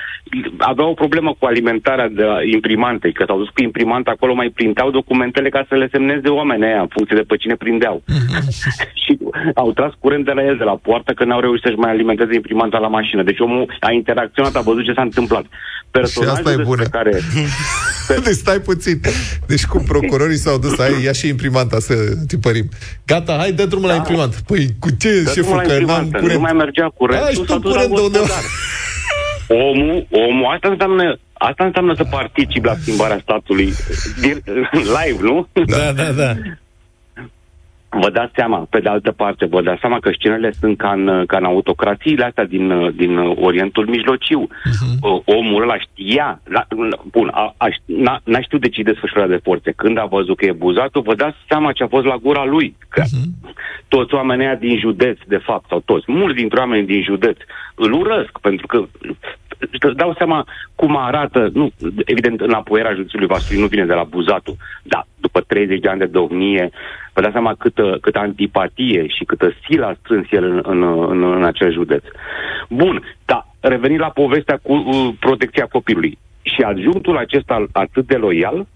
S12: Avea o problemă cu alimentarea de imprimantei, că s-au dus cu imprimanta acolo, mai printeau documentele ca să le semneze oamenii aia, în funcție de pe cine prindeau. și au tras curent de la el, de la poartă, că n-au reușit să-și mai alimenteze imprimanta la mașină. Deci omul a interacționat, a văzut ce s-a întâmplat. Personajul
S2: asta e
S12: despre
S2: bună.
S12: care...
S2: Deci stai puțin. Deci cum procurorii s-au dus, hai, ia și imprimanta să tipărim. Gata, hai, dă drumul la imprimant. Păi cu ce,
S12: Dă
S2: șeful,
S12: drumul la
S2: că n-am
S12: imprimantă,
S2: curent?
S12: Nu mai mergea curent.
S2: Hai, și tu curent de undeva.
S12: Omul, omul, asta înseamnă, asta înseamnă să participi la schimbarea statului din, live, nu?
S3: Da, da, da.
S12: Vă dați seama, pe de altă parte, vă dați seama că scenele sunt ca în, ca în autocrațiile astea din, din Orientul Mijlociu. Uh-huh. Omul ăla știa, la, bun, a, a, n-a, n-a știut de ce desfășurarea de forțe. Când a văzut că e buzatul, vă dați seama ce a fost la gura lui. Că uh-huh. toți oamenii ăia din județ, de fapt, sau toți, mulți dintre oamenii din județ, îl urăsc, pentru că îți dau seama cum arată, nu, evident, înapoierea județului Vaslui nu vine de la Buzatul, dar după 30 de ani de domnie, vă dați seama câtă, câtă antipatie și câtă silă a strâns el în, în, în, în acel județ. Bun, dar revenind la povestea cu uh, protecția copilului. Și adjunctul acesta atât de loial,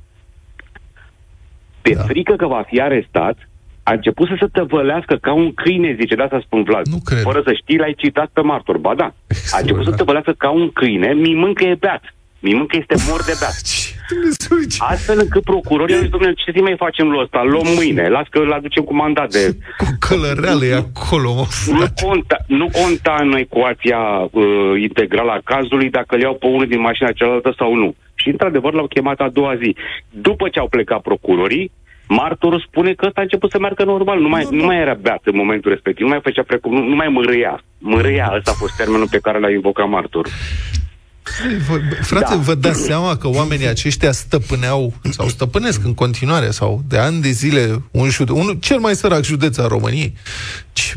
S12: pe da. frică că va fi arestat, a început să se tăvălească ca un câine, zice, de asta spun Vlad.
S2: Nu cred.
S12: Fără să știi, l-ai citat pe martor. Ba da. A început să tăvălească ca un câine, mimând că e beat. Mimând că este mor de beat. Astfel încât procurorii au zis, domnule, ce să mai facem lui ăsta? Luăm mâine, las că îl aducem cu mandat de...
S2: Cu călăreală e acolo, mă.
S12: Nu conta, nu conta în ecuația uh, integrală a cazului dacă îl iau pe unul din mașina cealaltă sau nu. Și într-adevăr l-au chemat a doua zi. După ce au plecat procurorii, martorul spune că ăsta a început să meargă normal, nu mai, nu mai era beat în momentul respectiv, nu mai făcea precum, nu, nu mai mărâia. Mărâia, ăsta a fost termenul pe care l-a invocat martorul.
S2: Vă, frate, da. vă dați seama că oamenii aceștia stăpâneau sau stăpânesc în continuare sau de ani de zile un județ, unul cel mai sărac județ al României. Ce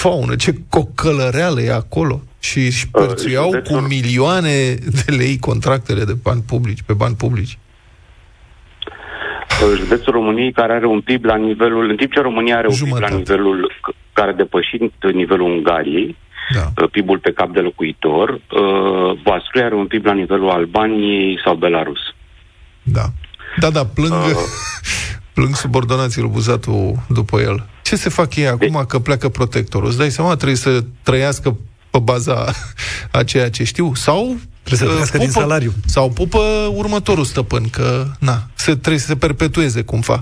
S2: faună, ce cocălăreală e acolo. Și își părțuiau uh, cu milioane de lei contractele de bani publici, pe bani publici.
S12: Județul României care are un PIB la nivelul, în timp ce România are un Jumătate. PIB la nivelul care a depășit nivelul Ungariei, da. PIB-ul pe cap de locuitor, uh, Vaslui are un PIB la nivelul Albaniei sau Belarus.
S2: Da. Da, da, plâng, uh, plâng subordonații lui Buzatu după el. Ce se fac ei acum de... că pleacă protectorul? Îți dai seama, trebuie să trăiască pe baza a ceea ce știu? Sau
S1: Trebuie să trăiască din salariu.
S2: Sau pupă următorul stăpân, că na, se, trebuie să se perpetueze cumva.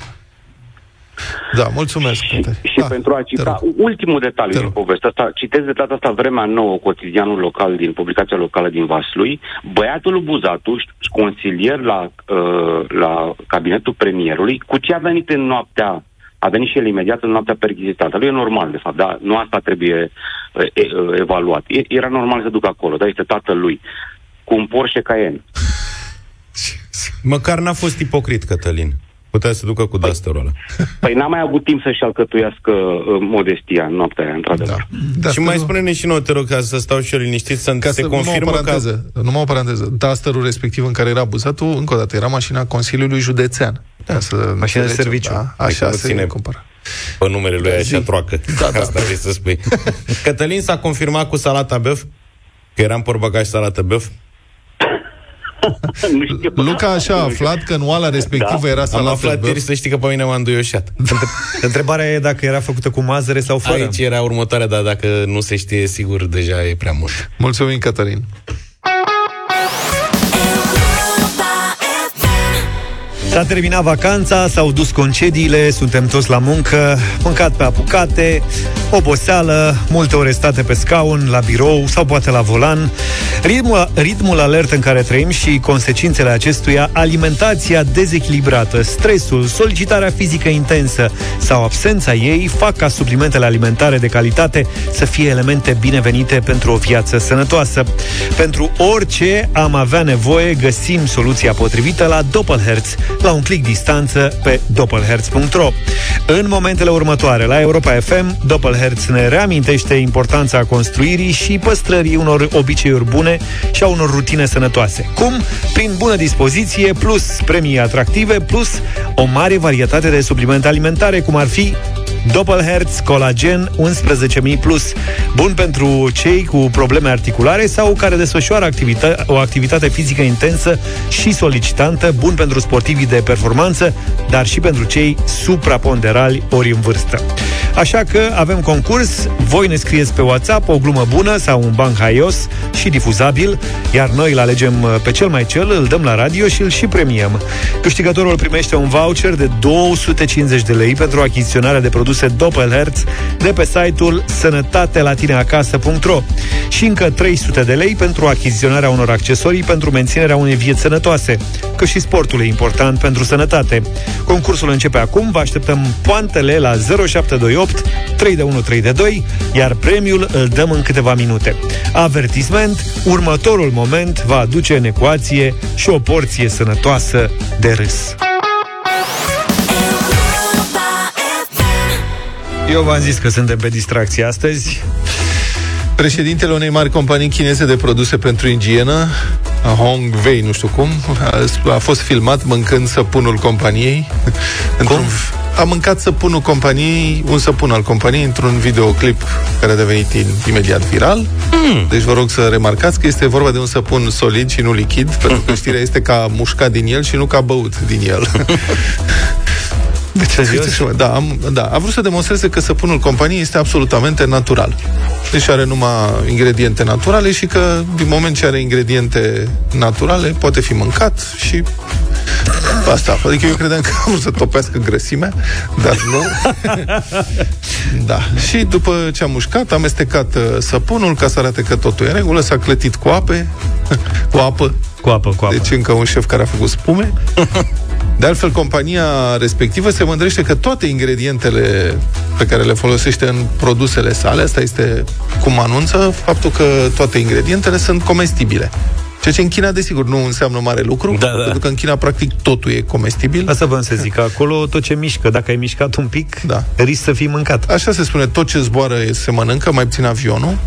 S2: Da, mulțumesc.
S12: Și, și da, pentru a cita ultimul detaliu din povestea asta, citez de data asta Vremea Nouă, cotidianul local din publicația locală din Vaslui, băiatul lui Buzatuș, consilier la, uh, la cabinetul premierului, cu ce a venit în noaptea a venit și el imediat în noaptea perchizitată. Lui e normal, de fapt, dar nu asta trebuie uh, uh, evaluat. E, era normal să ducă acolo, dar este tatăl lui, cu un Porsche Cayenne.
S3: Măcar n-a fost ipocrit, Cătălin. Putea să ducă cu dusterul ăla.
S12: Păi n-a mai avut timp să-și alcătuiască uh, modestia în noaptea aia, într-adevăr.
S2: Da.
S3: și mai spune-ne și nouă, te rog, ca să stau și eu liniștit, să
S2: Ca
S3: se
S2: să
S3: confirmă
S2: numai o paranteză,
S3: că...
S2: numai o paranteză. Dusterul respectiv în care era buzatul, încă o dată, era mașina Consiliului Județean. Da, să
S1: Mașina de
S2: înțelegem,
S1: serviciu.
S2: Da, așa
S3: nu
S2: se
S3: ține
S2: cumpără.
S3: Pe numele lui
S2: Da,
S3: așa
S2: zi.
S3: troacă.
S2: Da, da.
S3: Asta vrei să spui. Cătălin s-a confirmat cu salata băf? Că era în porbagaj salată băf?
S2: Luca așa a aflat că în oala respectivă
S1: Da.
S2: era
S3: Am
S2: salată
S3: aflat
S2: băf.
S3: ieri să știi că pe mine m-a înduioșat.
S1: Întrebarea e dacă era făcută cu mazăre sau fără.
S3: Aici era următoarea, dar dacă nu se știe, sigur, deja e prea mult.
S2: Mulțumim, Cătălin.
S1: S-a terminat vacanța, s-au dus concediile, suntem toți la muncă, mâncat pe apucate, oboseală, multe ore state pe scaun, la birou sau poate la volan. Ritmul, ritmul alert în care trăim și consecințele acestuia, alimentația dezechilibrată, stresul, solicitarea fizică intensă sau absența ei fac ca suplimentele alimentare de calitate să fie elemente binevenite pentru o viață sănătoasă. Pentru orice am avea nevoie, găsim soluția potrivită la Doppelherz, la un click distanță pe doppelherz.ro. În momentele următoare, la Europa FM, Doppelherz ne reamintește importanța construirii și păstrării unor obiceiuri bune și a unor rutine sănătoase. Cum? Prin bună dispoziție, plus premii atractive, plus o mare varietate de suplimente alimentare, cum ar fi Doppelherz Collagen 11.000+, plus, bun pentru cei cu probleme articulare sau care desfășoară activita- o activitate fizică intensă și solicitantă, bun pentru sportivii de performanță, dar și pentru cei supraponderali ori în vârstă. Așa că avem concurs, voi ne scrieți pe WhatsApp o glumă bună sau un banc haios și difuzabil, iar noi îl alegem uh, pe cel mai cel, îl dăm la radio și îl și premiăm. Câștigătorul primește un voucher de 250 de lei pentru achiziționarea de produse Doppelherz de pe site-ul sănătatelatineacasă.ro și încă 300 de lei pentru achiziționarea unor accesorii pentru menținerea unei vieți sănătoase, că și sportul e important pentru sănătate. Concursul începe acum, vă așteptăm poantele la 0728 3 de 1 3 de 2, iar premiul îl dăm în câteva minute. Avertisment, următorul moment va aduce în ecuație și o porție sănătoasă de râs. Eu v-am zis că suntem pe distracție astăzi.
S2: Președintele unei mari companii chineze de produse pentru igienă, Hong Wei, nu știu cum, a, a fost filmat mâncând săpunul companiei. Cum? A mâncat săpunul companiei, un săpun al companiei, într-un videoclip care a devenit imediat viral. Mm. Deci vă rog să remarcați că este vorba de un săpun solid și nu lichid, pentru că știrea este ca mușcat din el și nu ca băut din el. Deci, uite, da, am, da, a vrut să demonstreze că săpunul companiei este absolutamente natural. Deci are numai ingrediente naturale și că din moment ce are ingrediente naturale poate fi mâncat și asta. Adică eu credeam că am vrut să topească grăsimea, dar nu. da. Și după ce am mușcat, am amestecat uh, săpunul ca să arate că totul e în regulă, s-a clătit cu ape, cu apă.
S1: Cu apă, cu apă.
S2: Deci încă un șef care a făcut spume. De altfel, compania respectivă se mândrește că toate ingredientele pe care le folosește în produsele sale, asta este cum anunță, faptul că toate ingredientele sunt comestibile. Ceea ce în China, desigur, nu înseamnă mare lucru,
S1: Da, da.
S2: pentru că în China, practic, totul e comestibil.
S1: Asta vă să zic, că acolo tot ce mișcă, dacă ai mișcat un pic,
S2: Da.
S1: risc să fii mâncat.
S2: Așa se spune, tot ce zboară e- se mănâncă, mai puțin avionul,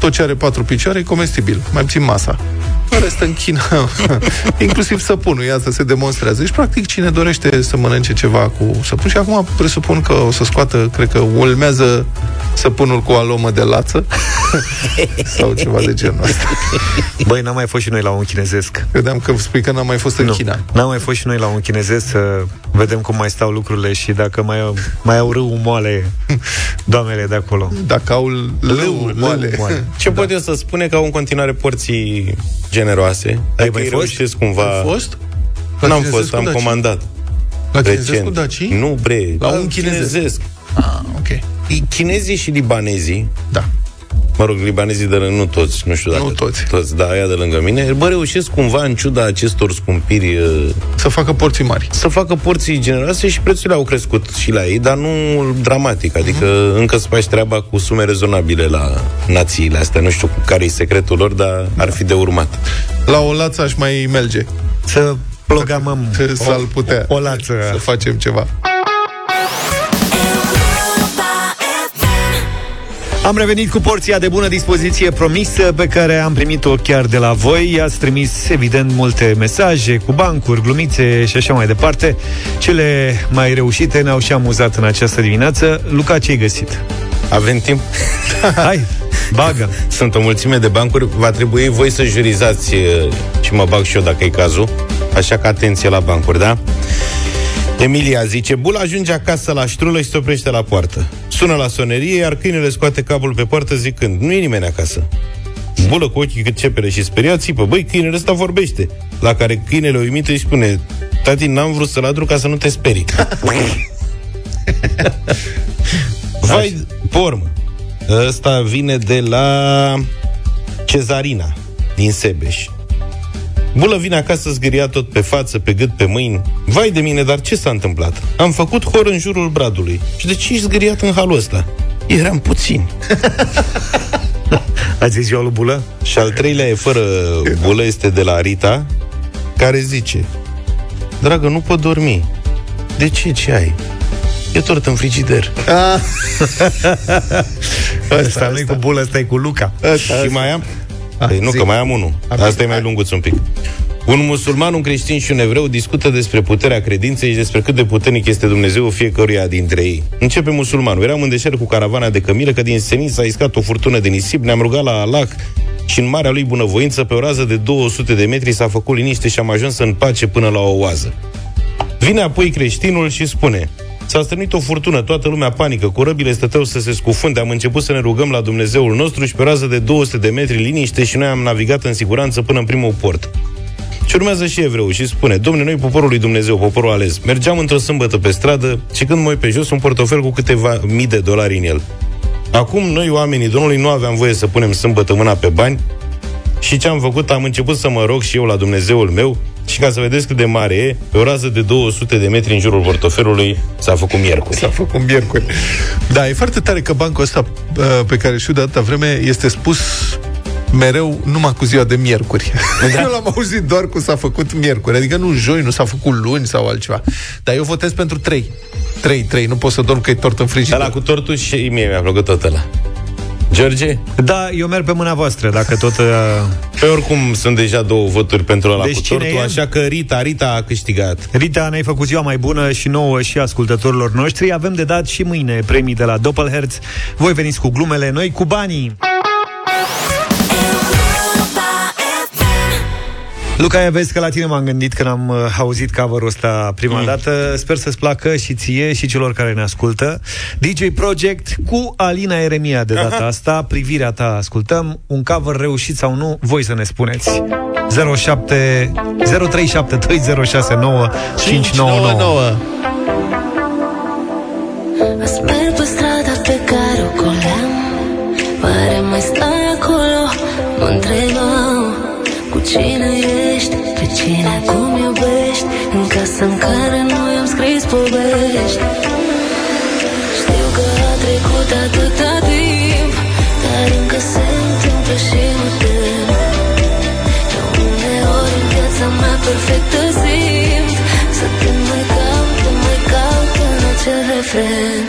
S2: tot ce are patru picioare e comestibil, mai puțin masa. În rest, în China, inclusiv săpunul, iată, se demonstrează. Deci, practic, cine dorește să mănânce ceva cu săpun, și acum presupun că o să scoată, cred că urmează săpunul cu alomă de lață sau ceva de genul ăsta.
S1: Băi, n-am mai fost și noi la un chinezesc.
S2: Credeam că spui că n-am mai fost în
S1: Nu,
S2: China.
S1: n-am mai fost și noi la un chinezesc să vedem cum mai stau lucrurile și dacă mai, au- mai au râu moale doamnele de acolo.
S2: Dacă au lău moale.
S1: moale.
S3: Ce pot eu să spune că au în continuare porții generoase? Dacă
S1: mai
S3: îi
S1: fost?
S3: reușesc cumva...
S2: Ai fost? La
S3: N-am
S2: chinezesc
S3: fost,
S2: cu
S3: am
S2: Daci?
S3: comandat.
S2: La chinezesc
S3: recent.
S2: cu Daci?
S3: Nu, bre.
S2: La un chinezesc. Ah, ok.
S3: Chinezii și libanezii,
S2: Da.
S3: Mă rog, libanezii de lângă, nu toți, nu știu dacă...
S2: Nu toți.
S3: Toți, da, aia de lângă mine, bă, reușesc cumva, în ciuda acestor scumpiri, uh,
S2: Să facă porții mari.
S3: să facă porții generoase și prețurile au crescut și la ei, dar nu dramatic, adică uh-huh. încă să faci treaba cu sume rezonabile la națiile astea, nu știu care e secretul lor, dar ar fi de urmat.
S2: La o lață aș mai merge.
S1: Să programăm
S2: Să-l putea.
S1: o lață.
S2: Să facem ceva.
S1: Am revenit cu porția de bună dispoziție promisă pe care am primit-o chiar de la voi. Ați trimis, evident, multe mesaje cu bancuri, glumițe și așa mai departe. Cele mai reușite ne-au și amuzat în această dimineață. Luca, ce ai găsit?
S3: Avem timp?
S1: Hai, bagă!
S3: Sunt o mulțime de bancuri, va trebui voi să jurizați uh, și mă bag și eu dacă e cazul, așa că atenție la bancuri, da? Emilia zice, Bula ajunge acasă la ștrulă și se oprește la poartă. Sună la sonerie, iar câinele scoate capul pe poartă zicând, nu e nimeni acasă. Bulă cu ochii cât cepere și speriat, țipă, băi, câinele ăsta vorbește. La care câinele uimit îi spune, tati, n-am vrut să-l adru ca să nu te sperii. Vai, pe urmă. Ăsta vine de la Cezarina, din Sebeș. Bulă vine acasă zgâria tot pe față, pe gât, pe mâini. Vai de mine, dar ce s-a întâmplat? Am făcut hor în jurul bradului. Și de ce ești zgâriat în halul ăsta? Eram puțini.
S1: Ați zis ziua lui Bulă?
S3: Și al treilea e fără bulă, este de la Rita, care zice Dragă, nu pot dormi. De ce? Ce ai? E tort în frigider.
S2: Ah.
S1: Ăsta nu cu bulă, ăsta e cu Luca.
S3: și mai am?
S1: Ah,
S3: Păi nu,
S1: zi.
S3: că mai am unul. Asta e mai lunguț un pic. Un musulman, un creștin și un evreu discută despre puterea credinței și despre cât de puternic este Dumnezeu fiecăruia dintre ei. Începe musulmanul. Eram în deșert cu caravana de cămilă, că din senin s-a iscat o furtună de nisip, ne-am rugat la Allah și în marea lui bunăvoință, pe o rază de 200 de metri s-a făcut liniște și am ajuns în pace până la o oază. Vine apoi creștinul și spune S-a strânit o furtună, toată lumea panică, corăbile stăteau să se scufunde, am început să ne rugăm la Dumnezeul nostru și pe o rază de 200 de metri liniște și noi am navigat în siguranță până în primul port. Și urmează și evreu și spune, domne, noi poporul lui Dumnezeu, poporul ales, mergeam într-o sâmbătă pe stradă și când mă uit pe jos, un portofel cu câteva mii de dolari în el. Acum, noi, oamenii Domnului, nu aveam voie să punem sâmbătă mâna pe bani și ce am făcut? Am început să mă rog și eu la Dumnezeul meu și ca să vedeți cât de mare e, pe o rază de 200 de metri în jurul portofelului s-a făcut miercuri.
S2: S-a făcut miercuri. Da, e foarte tare că bancul ăsta uh, pe care știu de atâta vreme este spus mereu numai cu ziua de miercuri. Da? eu l-am auzit doar cu s-a făcut miercuri. Adică nu joi, nu s-a făcut luni sau altceva. Dar eu votez pentru 3. 3, 3. Nu pot să dorm că e tort în frigider.
S3: Ăla cu tortul și mie mi-a plăcut tot ăla. George?
S1: Da, eu merg pe mâna voastră, dacă tot... Uh...
S3: Pe oricum sunt deja două voturi pentru ăla
S1: Deci
S3: cu
S1: cine
S3: tortul,
S1: e?
S3: așa că Rita, Rita a câștigat.
S1: Rita, ne-ai făcut ziua mai bună și nouă și ascultătorilor noștri. Avem de dat și mâine premii de la Doppelherz. Voi veniți cu glumele, noi cu banii. Luca, vezi că la tine m-am gândit când am uh, auzit cover-ul ăsta prima mm. dată. Sper să-ți placă și ție și celor care ne ascultă. DJ Project cu Alina Eremia de data
S3: Aha.
S1: asta. Privirea ta ascultăm. Un cover reușit sau nu, voi să ne spuneți. 07 0372069599
S13: Azi merg pe strada pe care o coleam Oare mai stai acolo? Mă întrebam Cu cine ești? Pe cine cum iubești? În casa în care noi am scris povești Știu că a trecut atâta timp Dar încă se întâmplă și mă tem Eu uneori în viața mea perfectă simt Să te mai caut, te mai caut în acel refren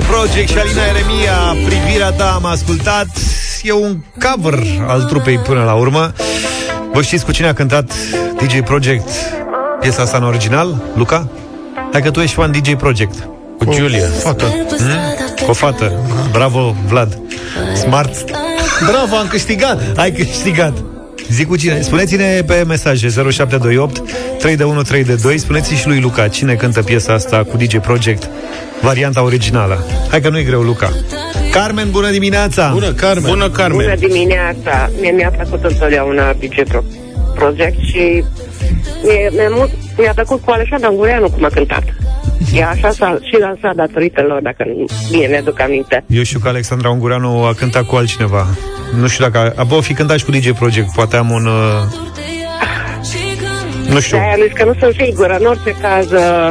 S1: Project și Alina Eremia Privirea ta am ascultat E un cover al trupei până la urmă Vă știți cu cine a cântat DJ Project piesa asta în original? Luca? Hai că tu ești fan DJ Project
S3: Cu Julia
S2: Fată.
S1: hmm? Cu o fată Bravo, Vlad Smart
S2: Bravo, am câștigat!
S1: Ai câștigat Zic cu cine. Spuneți-ne pe mesaje 0728 3 de 1 3 de 2 Spuneți și lui Luca cine cântă piesa asta cu DJ Project Varianta originală Hai că nu-i greu, Luca Carmen, bună dimineața!
S2: Bună, Carmen!
S3: Bună, Carmen!
S14: Bună dimineața! Mie mi-a plăcut întotdeauna DJ Pro- Project și mie, mi-a, mult, mi-a plăcut cu Alexandra Ungureanu cum a cântat. E așa s-a, și lansat datorită lor, dacă nu- bine mi-aduc aminte.
S1: Eu știu că Alexandra Ungureanu a cântat cu altcineva Nu știu dacă... A, a fi cântat și cu DJ Project Poate am un... Uh... Nu știu
S14: De-aia am zis că nu sunt sigură. În orice caz, uh,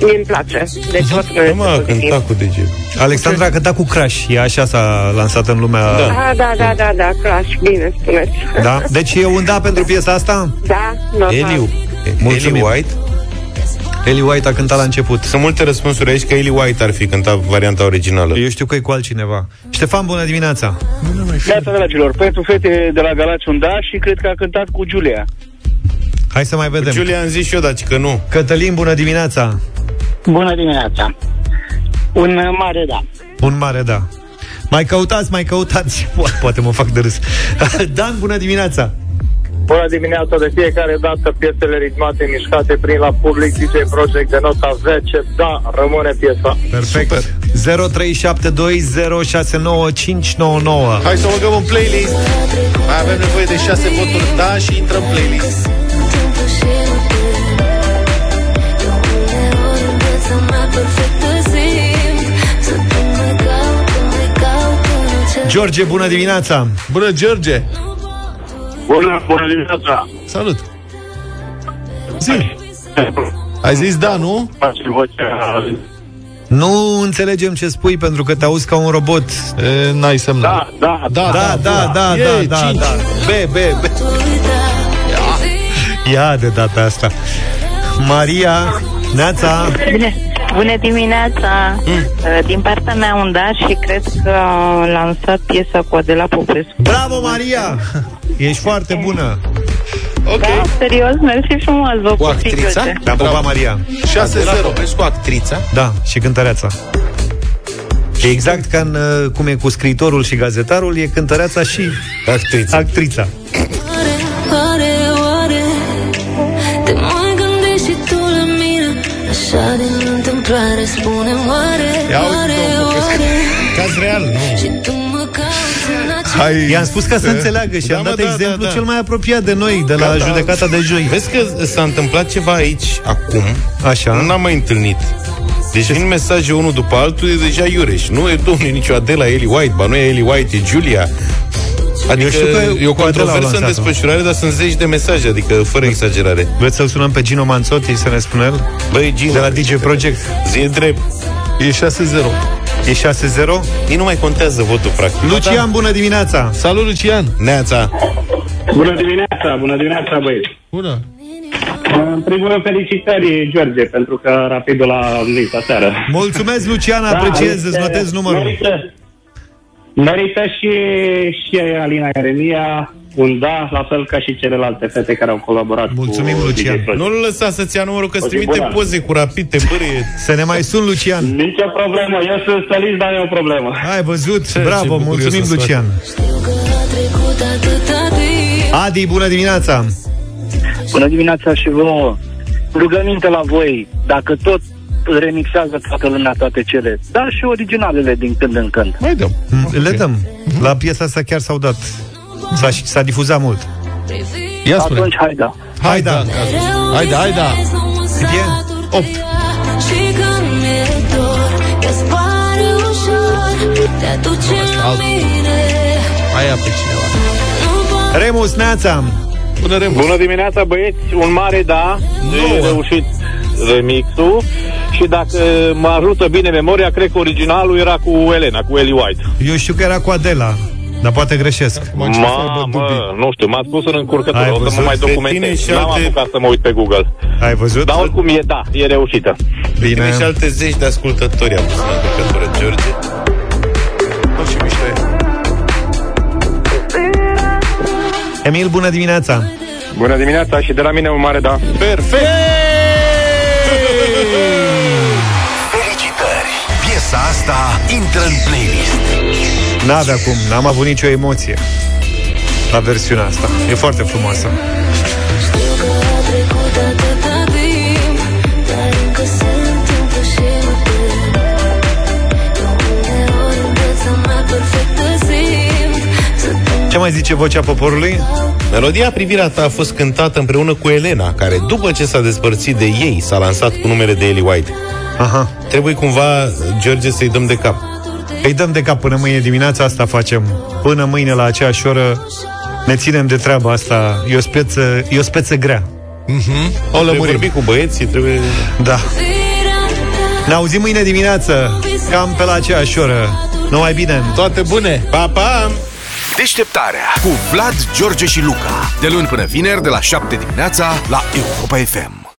S14: mie îmi place. Deci o să
S3: Nu mă, a cântat cu DJ
S1: Alexandra a cântat cu Crash E așa s-a lansat în lumea
S14: Da. Ah, da, da, da, da, Crash, bine spuneți.
S1: Da? Deci e un da pentru piesa asta?
S14: Da, normal.
S3: Eliu
S1: Mulțumim.
S3: Eli White
S1: Eli White a cântat la început.
S3: Sunt multe răspunsuri aici că Eli White ar fi cântat varianta originală.
S1: Eu știu că e cu altcineva. Ștefan, bună dimineața!
S15: Neața, dragilor, pentru fete de la Galați un da și cred că a cântat cu Giulia.
S1: Hai să mai vedem.
S3: Cu Giulia am zis și eu, dar că nu.
S1: Cătălin, bună dimineața!
S16: Bună dimineața. Un uh, mare da.
S1: Un mare da. Mai căutați, mai căutați. Po- Poate mă fac de râs. Dan, bună dimineața
S17: Bună dimineața de fiecare dată piesele ritmate, mișcate prin la public DJ Project de nota 10 Da, rămâne piesa.
S1: Perfect. 0372069599
S2: Hai să o băgăm în playlist. Mai avem nevoie de 6 voturi. Da și intrăm în playlist.
S1: George, bună dimineața!
S2: Bună, George
S17: Bună, bună dimineața.
S2: Salut. Zi. Ai zis da, nu?
S1: Nu înțelegem ce spui pentru că te auzi ca un robot.
S2: E, N-ai semnat
S17: Da,
S1: Da,
S17: da,
S1: da, da, da,
S2: E,
S1: da,
S2: cinci.
S1: da. B, B, B Ia de data asta. Maria, Neața.
S18: Bună, bună dimineața! Mm. Din partea mea un da și cred că a lansat piesa cu Adela Popescu.
S1: Bravo, Maria! Ești foarte bună
S2: Ok
S18: Da, serios, mersi frumos, vă
S3: Cu
S18: pup
S3: actrița?
S18: fiicuțe.
S1: Te-am pupat, Maria
S2: 6-0
S3: Cu actrița?
S1: Da, și cântăreața E exact ca în, uh, cum e cu scriitorul și gazetarul E cântăreața și
S3: Actrița
S1: actrița
S13: spune oare,
S2: Ia uite,
S13: oare,
S2: domnul, că-
S13: oare
S2: Caz real, nu
S13: Și tu mă cauți în acest
S2: Hai,
S1: I-am spus ca să
S2: Eh?
S1: înțeleagă și
S3: Da,
S1: am
S3: mă,
S1: dat
S3: da,
S1: exemplu
S3: da, da.
S1: cel mai apropiat de noi De la
S3: Gata.
S1: judecata de joi
S3: Vezi că s-a întâmplat ceva aici acum
S1: Așa
S3: Nu n-am mai întâlnit deci vin mesaje unul după altul, e deja iureș. Nu e, domnule, nicio Adela Eli White, ba nu e Eli White, e Julia. Adică
S1: Eu știu că
S3: e o
S1: cu Adela au
S3: controversă în
S1: lansat-o.
S3: desfășurare, dar sunt zeci de mesaje, adică fără exagerare.
S1: Vreți să-l sunăm pe Gino Manzotti să ne spună el?
S3: Băi, Gino,
S1: De la DJ Project
S3: zi e drept.
S2: E 6-0
S1: E 6-0
S3: Ei nu mai contează votul, practic.
S1: Lucian, bună dimineața
S2: Salut, Lucian
S3: Neața.
S17: Bună dimineața, bună dimineața băieți
S2: Bună
S17: În primul rând felicitări George Pentru că rapidul a venit aseară
S1: Mulțumesc, Lucian, apreciez,
S17: este-
S1: îți notez numărul
S17: Merită, merită și, și Alina Eremia un da, la fel ca și celelalte fete care au colaborat
S1: Mulțumim,
S17: cu
S1: Lucian.
S17: DJ Project.
S3: Nu-l lăsa să-ți ia numărul, că îți
S17: O zi
S3: trimite
S17: bună.
S3: poze cu rapid, te bârie.
S1: Să ne mai sun, Lucian
S17: Nici o problemă, eu sunt solist, dar nu e o problemă.
S1: Ai văzut?
S3: Ce-
S1: Bravo,
S3: ce bucurie
S1: mulțumim,
S3: să-ți
S1: Lucian
S13: trecut atâta timp
S1: Adi, bună dimineața
S16: Bună dimineața și vouă. Rugăminte la voi, dacă tot remixează toată lumea toate cele, dar și originalele din când în când.
S2: Mai dăm.
S1: Mm, Le dăm. La piesa asta chiar s-au dat. S-a, s-a difuzat mult.
S2: Ia spune.
S16: Atunci, hai da.
S2: Hai, da. Hai, da, hai, da
S1: Cât e? 8
S13: Și când mi-e dor Că-ți pare ușor Te aduce la mine.
S2: Hai, ia pe cineva.
S13: Nu pot
S1: Remus, Neața.
S2: Bună, Remus.
S4: Bună dimineața, băieți! Un mare da, de reușit remixul și dacă mă ajută bine memoria, cred că originalul era cu Elena, cu Ellie White.
S1: Eu știu că era cu Adela Dar poate greșesc.
S17: Mamă, nu știu, m-a spus în încurcătură,
S1: Ai
S17: o să mă
S1: văzut?
S17: mai
S1: Pe tine
S17: documentez.
S1: și
S17: N-am
S1: alte-
S17: apucat să mă uit pe Google.
S1: Ai văzut?
S17: Dar oricum e, da, e reușită.
S3: Bine. Tine și alte zeci de ascultători am pus în încurcătură, George.
S2: Nu, și mișto e.
S1: Emil, bună dimineața!
S17: Bună dimineața și de la mine un mare da.
S2: Perfect!
S11: Felicitări! Piesa asta intră în playlist.
S1: N-avea cum, n-am avut nicio emoție la versiunea asta. E foarte frumoasă. Ce mai zice vocea poporului?
S3: Melodia Privirea ta a fost cântată împreună cu Elena, care după ce s-a despărțit de ei, s-a lansat cu numele de Ellie White.
S1: Aha.
S3: Trebuie cumva, George, să-i dăm de cap.
S1: Îi dăm de cap până mâine dimineața, asta facem. Până mâine la aceeași oră ne ținem de treaba asta. E o speță, e o speță grea.
S2: Mm-hmm.
S3: O lămurim. vorbi cu băieții, trebuie...
S1: Da. Ne auzim mâine dimineață, cam pe la aceeași oră. Numai bine!
S2: Toate bune!
S3: Pa, pa!
S11: Deșteptarea cu Vlad, George și Luca. De luni până vineri, de la 7 dimineața, la Europa FM.